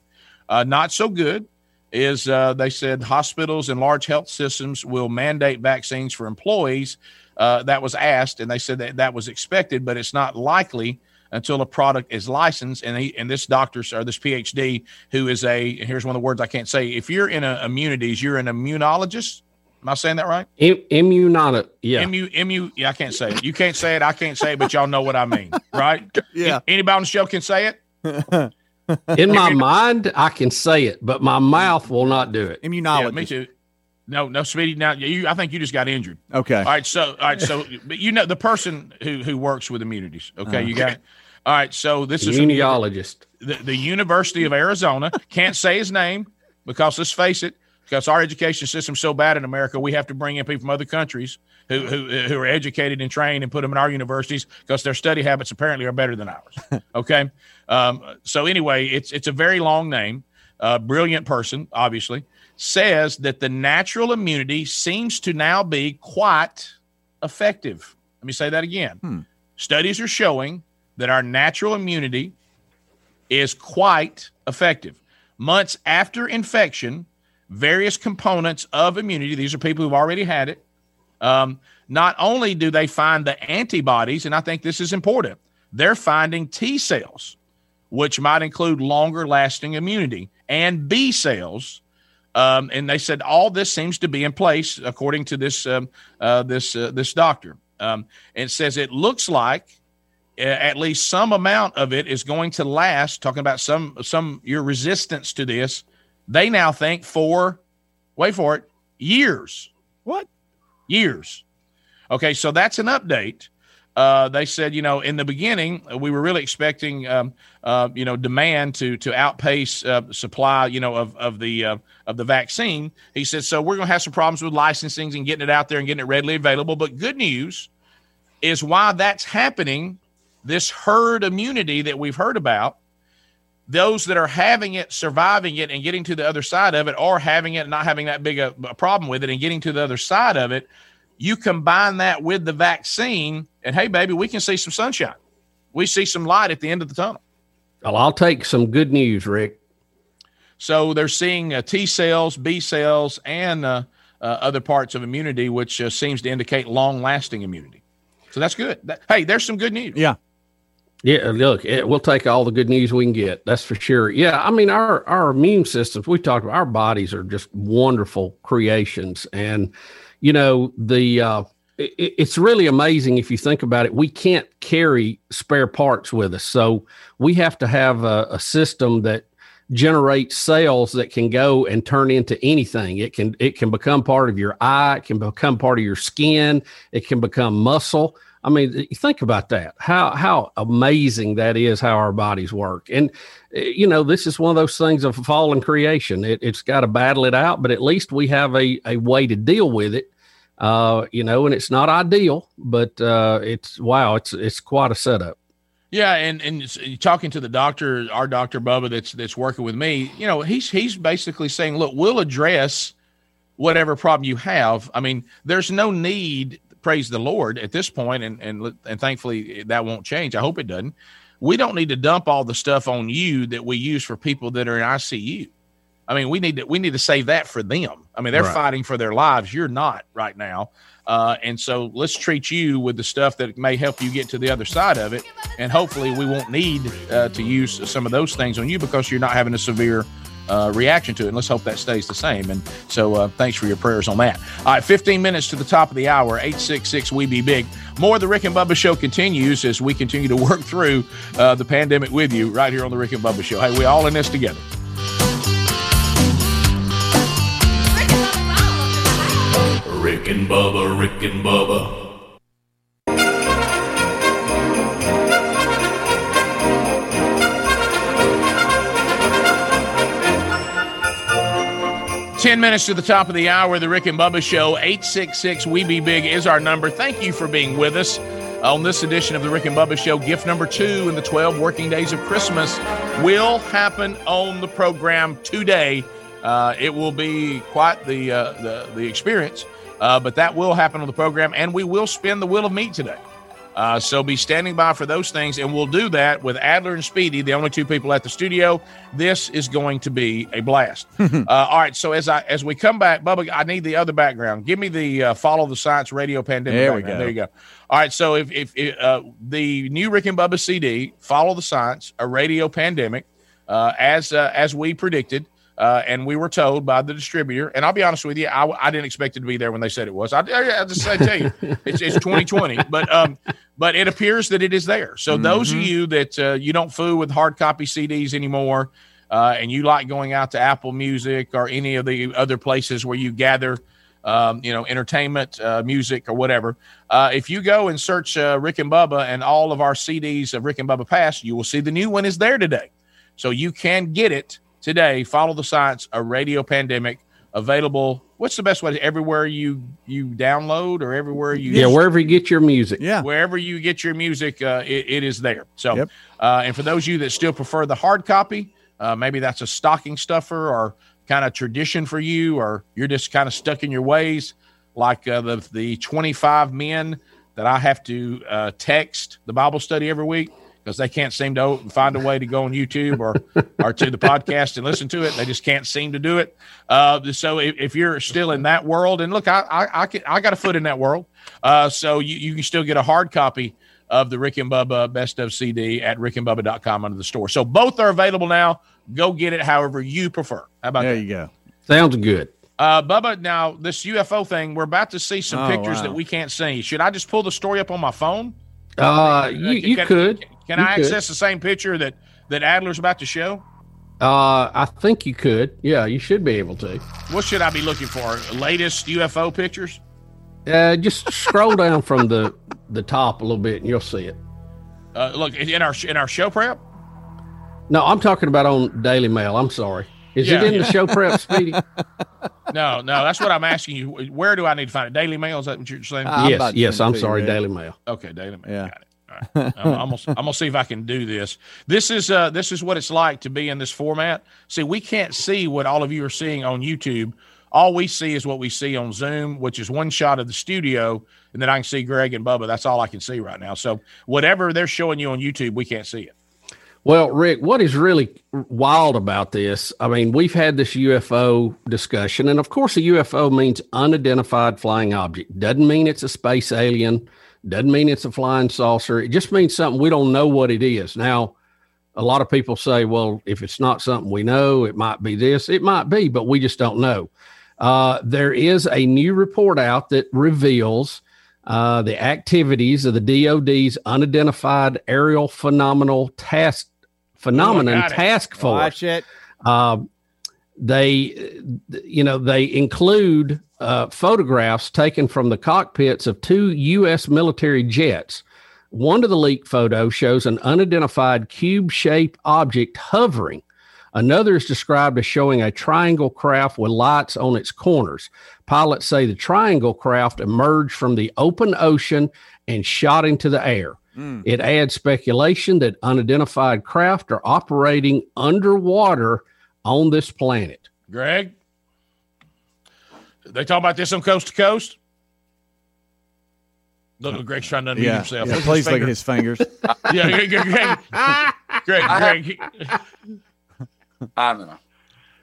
A: uh, not so good is uh, they said hospitals and large health systems will mandate vaccines for employees. Uh, that was asked, and they said that that was expected, but it's not likely until a product is licensed. And he, and this doctor or this PhD, who is a and here's one of the words I can't say. If you're in a immunities, you're an immunologist. Am I saying that right?
M: Im- immunota, yeah.
A: Imu, imu, yeah, I can't say it. You can't say it. I can't say it, but y'all know what I mean, right?
F: Yeah.
A: Anybody on the show can say it.
M: In my mind, I can say it, but my mouth will not do it.
F: Immunologist.
A: Yeah, me too. No, no, Speedy. Now, you, I think you just got injured.
F: Okay.
A: All right. So, all right. So, but you know the person who who works with immunities. Okay, you got. All right. So this is from the-
M: Immunologist.
A: the, the University of Arizona. Can't say his name because let's face it, because our education system's so bad in America, we have to bring in people from other countries who who, who are educated and trained and put them in our universities because their study habits apparently are better than ours. Okay. Um, so anyway, it's it's a very long name. a brilliant person, obviously, says that the natural immunity seems to now be quite effective. Let me say that again. Studies are showing that our natural immunity is quite effective. Months after infection, various components of immunity, these are people who've already had it, um, not only do they find the antibodies, and I think this is important, they're finding T cells, which might include longer lasting immunity, and B cells. Um, and they said all this seems to be in place according to this um, uh, this uh, this doctor. Um, and it says it looks like uh, at least some amount of it is going to last. Talking about some some your resistance to this, they now think for wait for it years.
F: What
A: years? Okay, so that's an update. Uh, they said, you know, in the beginning, uh, we were really expecting, um, uh, you know, demand to to outpace uh, supply, you know, of of the uh, of the vaccine. He said, so we're going to have some problems with licensing and getting it out there and getting it readily available. But good news is why that's happening. This herd immunity that we've heard about, those that are having it, surviving it, and getting to the other side of it, or having it, and not having that big a, a problem with it, and getting to the other side of it you combine that with the vaccine, and hey, baby, we can see some sunshine. We see some light at the end of the tunnel.
M: Well, I'll take some good news, Rick.
A: So they're seeing uh, T cells, B cells, and uh, uh, other parts of immunity, which uh, seems to indicate long lasting immunity. So that's good. That- hey, there's some good news.
F: Yeah.
M: Yeah, look, eh, we'll take all the good news we can get. That's for sure. Yeah, I mean, our our immune systems. We talked about our bodies are just wonderful creations, and you know the uh, it, it's really amazing if you think about it. We can't carry spare parts with us, so we have to have a, a system that generates cells that can go and turn into anything. It can it can become part of your eye. It can become part of your skin. It can become muscle. I mean, think about that. How how amazing that is. How our bodies work, and eh, you know, this is one of those things of fallen creation. It, it's got to battle it out, but at least we have a a way to deal with it. Uh, you know, and it's not ideal, but uh, it's wow, it's it's quite a setup.
A: Yeah, and and talking to the doctor, our doctor Bubba, that's that's working with me, you know, he's he's basically saying, look, we'll address whatever problem you have. I mean, there's no need, praise the Lord, at this point, and and and thankfully that won't change. I hope it doesn't. We don't need to dump all the stuff on you that we use for people that are in ICU. I mean, we need to we need to save that for them. I mean, they're
N: Right.
A: fighting for their lives. You're not right now, uh, and so let's treat you with the stuff that may help you get to the other side of it. And hopefully, we won't need uh, to use some of those things on you because you're not having a severe uh, reaction to it. And let's hope that stays the same. And so, uh, thanks for your prayers on that. All right, 15 minutes to the top of the hour. 866 We Be Big. More of the Rick and Bubba Show continues as we continue to work through uh, the pandemic with you right here on the Rick and Bubba Show. Hey, we all in this together.
I: Rick and Bubba, Rick and Bubba.
A: 10 minutes to the top of the hour, the Rick and Bubba Show. 866 We Be Big is our number. Thank you for being with us on this edition of the Rick and Bubba Show. Gift number two in the 12 working days of Christmas will happen on the program today. Uh, it will be quite the, uh, the, the experience, uh, but that will happen on the program, and we will spin the Wheel of Meat today. Uh, so be standing by for those things, and we'll do that with Adler and Speedy, the only two people at the studio. This is going to be a blast. uh, all right, so as I as we come back, Bubba, I need the other background. Give me the uh, follow the science radio pandemic.
F: There we
A: background.
F: go.
A: There you go. All right, so if if, if uh, the new Rick and Bubba CD, follow the science, a radio pandemic, uh, as uh, as we predicted. Uh, and we were told by the distributor, and I'll be honest with you, I, I didn't expect it to be there when they said it was. I, I, I just I tell you, it's, it's 2020, but um, but it appears that it is there. So those of
F: Mhm.
A: you that uh, you don't fool with hard copy CDs anymore, uh, and you like going out to Apple Music or any of the other places where you gather, um, you know, entertainment, uh, music, or whatever. Uh, if you go and search uh, Rick and Bubba and all of our CDs of Rick and Bubba Past, you will see the new one is there today. So you can get it today. Follow the science, a radio pandemic available. What's the best way? To, everywhere you you download or everywhere you
M: Yeah, wherever you get your music.
F: Yeah.
A: wherever you get your music, uh, it, it is there. So, uh, and for those of you that still prefer the hard copy, Uh, maybe that's a stocking stuffer or kind of tradition for you, or you're just kind of stuck in your ways, like uh, the the 25 men that I have to uh, text the Bible study every week because they can't seem to find a way to go on YouTube or or to the podcast and listen to it. They just can't seem to do it. Uh, so if, if you're still in that world, and look, I I I, can, I got a foot in that world, uh, so you, you can still get a hard copy of the Rick and Bubba Best of CD at rickandbubba.com under the store. So both are available now. Go get it however you prefer. How about
F: There
A: that?
F: you go.
M: Sounds good.
A: Uh, Bubba, now this UFO thing, we're about to see some
M: Oh,
A: pictures
M: wow.
A: that we can't see. Should I just pull the story up on my phone?
M: Uh, you, you
A: can,
M: could.
A: Can
M: You
A: I
M: could.
A: access the same picture that that Adler's about to show?
M: Uh, I think you could. Yeah, you should be able to.
A: What should I be looking for? Latest UFO pictures?
M: Uh, just scroll down from the the top a little bit, and you'll see it.
A: Uh, look in our in our show prep.
M: No, I'm talking about on Daily Mail. I'm sorry. Is
A: Yeah.
M: it in the show prep, Speedy?
A: No, no, that's what I'm asking you. Where do I need to find it? Daily Mail? Is that what you're saying?
M: yes, yes. I'm sorry, Daily Mail.
A: Okay, Daily Mail. Got it. All right. I'm, I'm, gonna, see if I can do this. This is uh this is what it's like to be in this format. See, we can't see what all of you are seeing on YouTube. All we see is what we see on Zoom, which is one shot of the studio, and then I can see Greg and Bubba. That's all I can see right now. So whatever they're showing you on YouTube, we can't see it.
M: Well, Rick, what is really wild about this? I mean, we've had this UFO discussion, and of course, a UFO means unidentified flying object. Doesn't mean it's a space alien, doesn't mean it's a flying saucer. It just means something we don't know what it is. Now, a lot of people say, well, if it's not something we know, it might be this, it might be, but we just don't know. Uh, there is a new report out that reveals uh, the activities of the DoD's unidentified aerial phenomenal task phenomenon
F: got it.
M: task force.
F: Watch it.
M: Um, they, you know, they include uh, photographs taken from the cockpits of two U.S. military jets. One of the leaked photos shows an unidentified cube-shaped object hovering. Another is described as showing a triangle craft with lights on its corners. Pilots say the triangle craft emerged from the open ocean and shot into the air.
F: Mm.
M: It adds speculation that unidentified craft are operating underwater on this planet.
A: Greg, they talk about this on Coast to Coast. Look, look, Greg's trying to unmute
F: Yeah,
A: himself.
F: yeah,
A: Look
F: please look at his fingers.
A: yeah, Greg, Greg, Greg, Greg, Greg,
G: I don't know.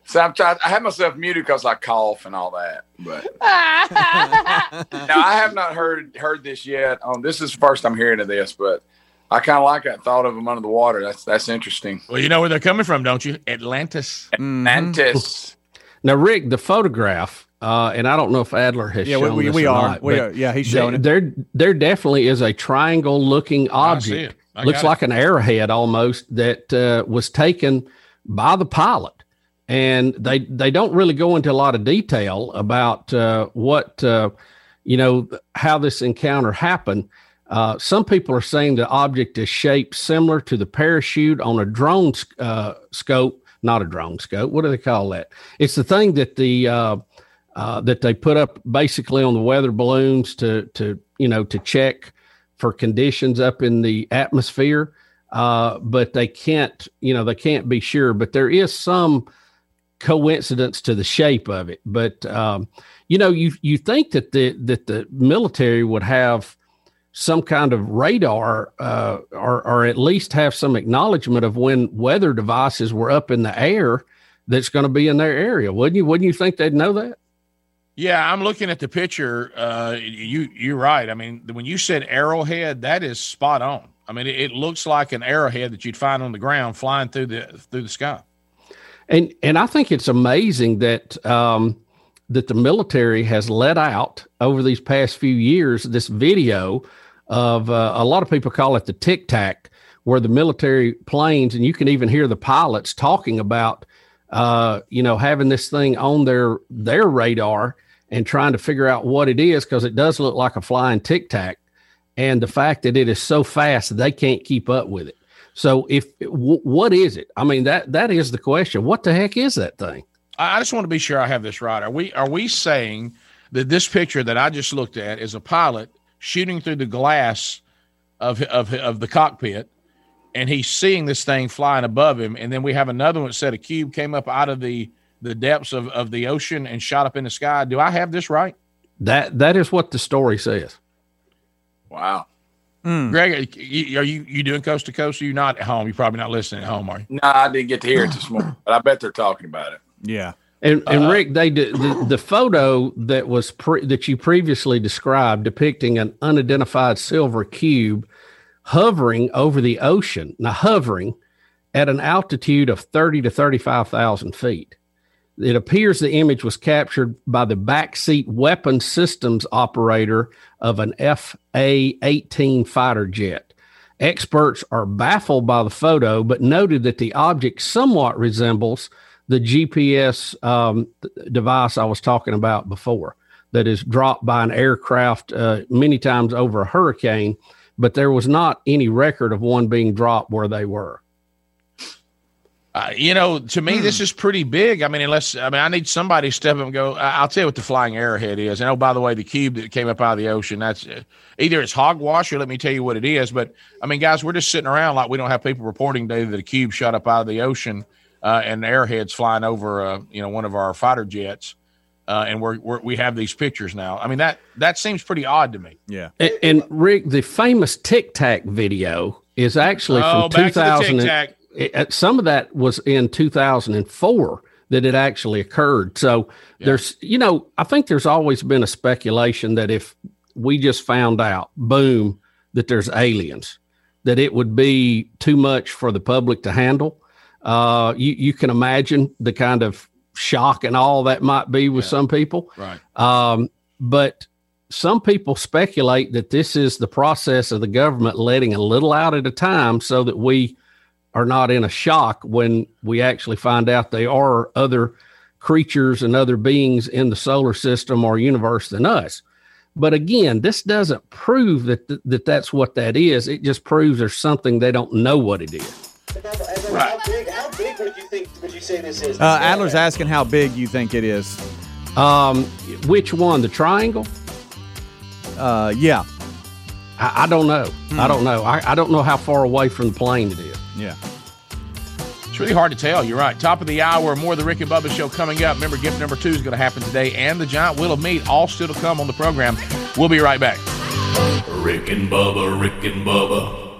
G: So I'm trying. I have myself muted because I cough and all that. But now I have not heard heard this yet. Um, this is the first I'm hearing of this, but I kind of like that thought of them under the water. That's that's interesting.
A: Well, you know where they're coming from, don't you? Atlantis.
G: Atlantis.
M: Now, Rick, the photograph, uh, and I don't know if Adler has
F: Yeah, we-
M: shown
F: we-
M: this
F: we
M: or
F: are.
M: not,
F: We are. Yeah, he's
M: there-
F: showing it.
M: There, there definitely is a triangle-looking
A: I see
M: object.
A: it. I
M: Looks
A: got it.
M: like an arrowhead almost that uh, was taken by the pilot, and they they don't really go into a lot of detail about uh, what uh, you know how this encounter happened. Uh, some people are saying the object is shaped similar to the parachute on a drone uh, scope, not a drone scope. What do they call that? It's the thing that the uh, uh, that they put up basically on the weather balloons to to you know to check for conditions up in the atmosphere. Uh, but they can't you know they can't be sure. But there is some coincidence to the shape of it. But um, you know you you think that the that the military would have some kind of radar uh, or, or at least have some acknowledgement of when weather devices were up in the air that's going to be in their area. Wouldn't you? Wouldn't you think they'd know that?
A: Yeah, I'm looking at the picture. Uh, you you're right. I mean, when you said arrowhead, that is spot on. I mean, it, it looks like an arrowhead that you'd find on the ground flying through the through the sky.
M: And and I think it's amazing that um, that the military has let out over these past few years this video of uh, a lot of people call it the tic tac, where the military planes and you can even hear the pilots talking about uh, you know having this thing on their their radar and trying to figure out what it is because it does look like a flying tic tac, and the fact that it is so fast they can't keep up with it. So if w- what is it? I mean that that is the question. What the heck is that thing?
A: I just want to be sure I have this right. Are we are we saying that this picture that I just looked at is a pilot shooting through the glass of of of the cockpit, and he's seeing this thing flying above him. And then we have another one that said a cube came up out of the the depths of, of the ocean and shot up in the sky. Do I have this right?
M: That that is what the story says.
G: Wow. Hmm.
A: Greg, you- are you you doing coast to coast? Are you not at home? You're probably not listening at home, are you?
G: No, I didn't get to hear it this morning, but I bet they're talking about it.
F: Yeah.
M: And, and
A: Uh,
M: Rick, they did the, the photo that was pre, that you previously described, depicting an unidentified silver cube hovering over the ocean. Now, hovering at an altitude of thirty to thirty-five thousand feet. It appears the image was captured by the backseat weapon systems operator of an FA 18 fighter jet. Experts are baffled by the photo, but noted that the object somewhat resembles the GPS um, device I was talking about before that is dropped by an aircraft uh, many times over a hurricane, but there was not any record of one being dropped where they were.
A: Uh, you know, to me, this is pretty big. I mean, unless I mean, I need somebody to step up and go. I'll tell you what the flying arrowhead is. And oh, by the way, the cube that came up out of the ocean. That's uh, either it's hogwash or let me tell you what it is. But I mean, guys, we're just sitting around like we don't have people reporting today that a cube shot up out of the ocean uh, and airheads flying over, uh, you know, one of our fighter jets. Uh, and we're, we're we have these pictures now. I mean that that seems pretty odd to me.
F: Yeah.
M: And, and Rick, the famous Tic Tac video is actually
A: Oh,
M: from
A: back to the
M: 2000.
A: Tic
M: and- it- uh, some of that was in 2004 that it actually occurred. So there's, you know, I think there's always been a speculation that if we just found out, boom, that there's aliens, that it would be too much for the public to handle. Uh, you, you can imagine the kind of shock and all that might be with some people.
A: Right.
M: Um, but some people speculate that this is the process of the government letting a little out at a time so that we are not in a shock when we actually find out they are other creatures and other beings in the solar system or universe than us. But again, this doesn't prove that, th- that that's what that is. It just proves there's something they don't know what it is.
N: How big? How would you think? Would you say this is?
F: Uh, Adler's asking how big you think it is.
M: Um, which one? The triangle?
F: Uh, yeah.
M: I, I don't know. I don't know. I, I don't know how far away from the plane it is.
F: Yeah.
A: It's really hard to tell. You're right. Top of the hour, more of the Rick and Bubba show coming up. Remember, gift number two is going to happen today, and the giant wheel of meat all still to come on the program. We'll be right back.
I: Rick and Bubba, Rick and Bubba.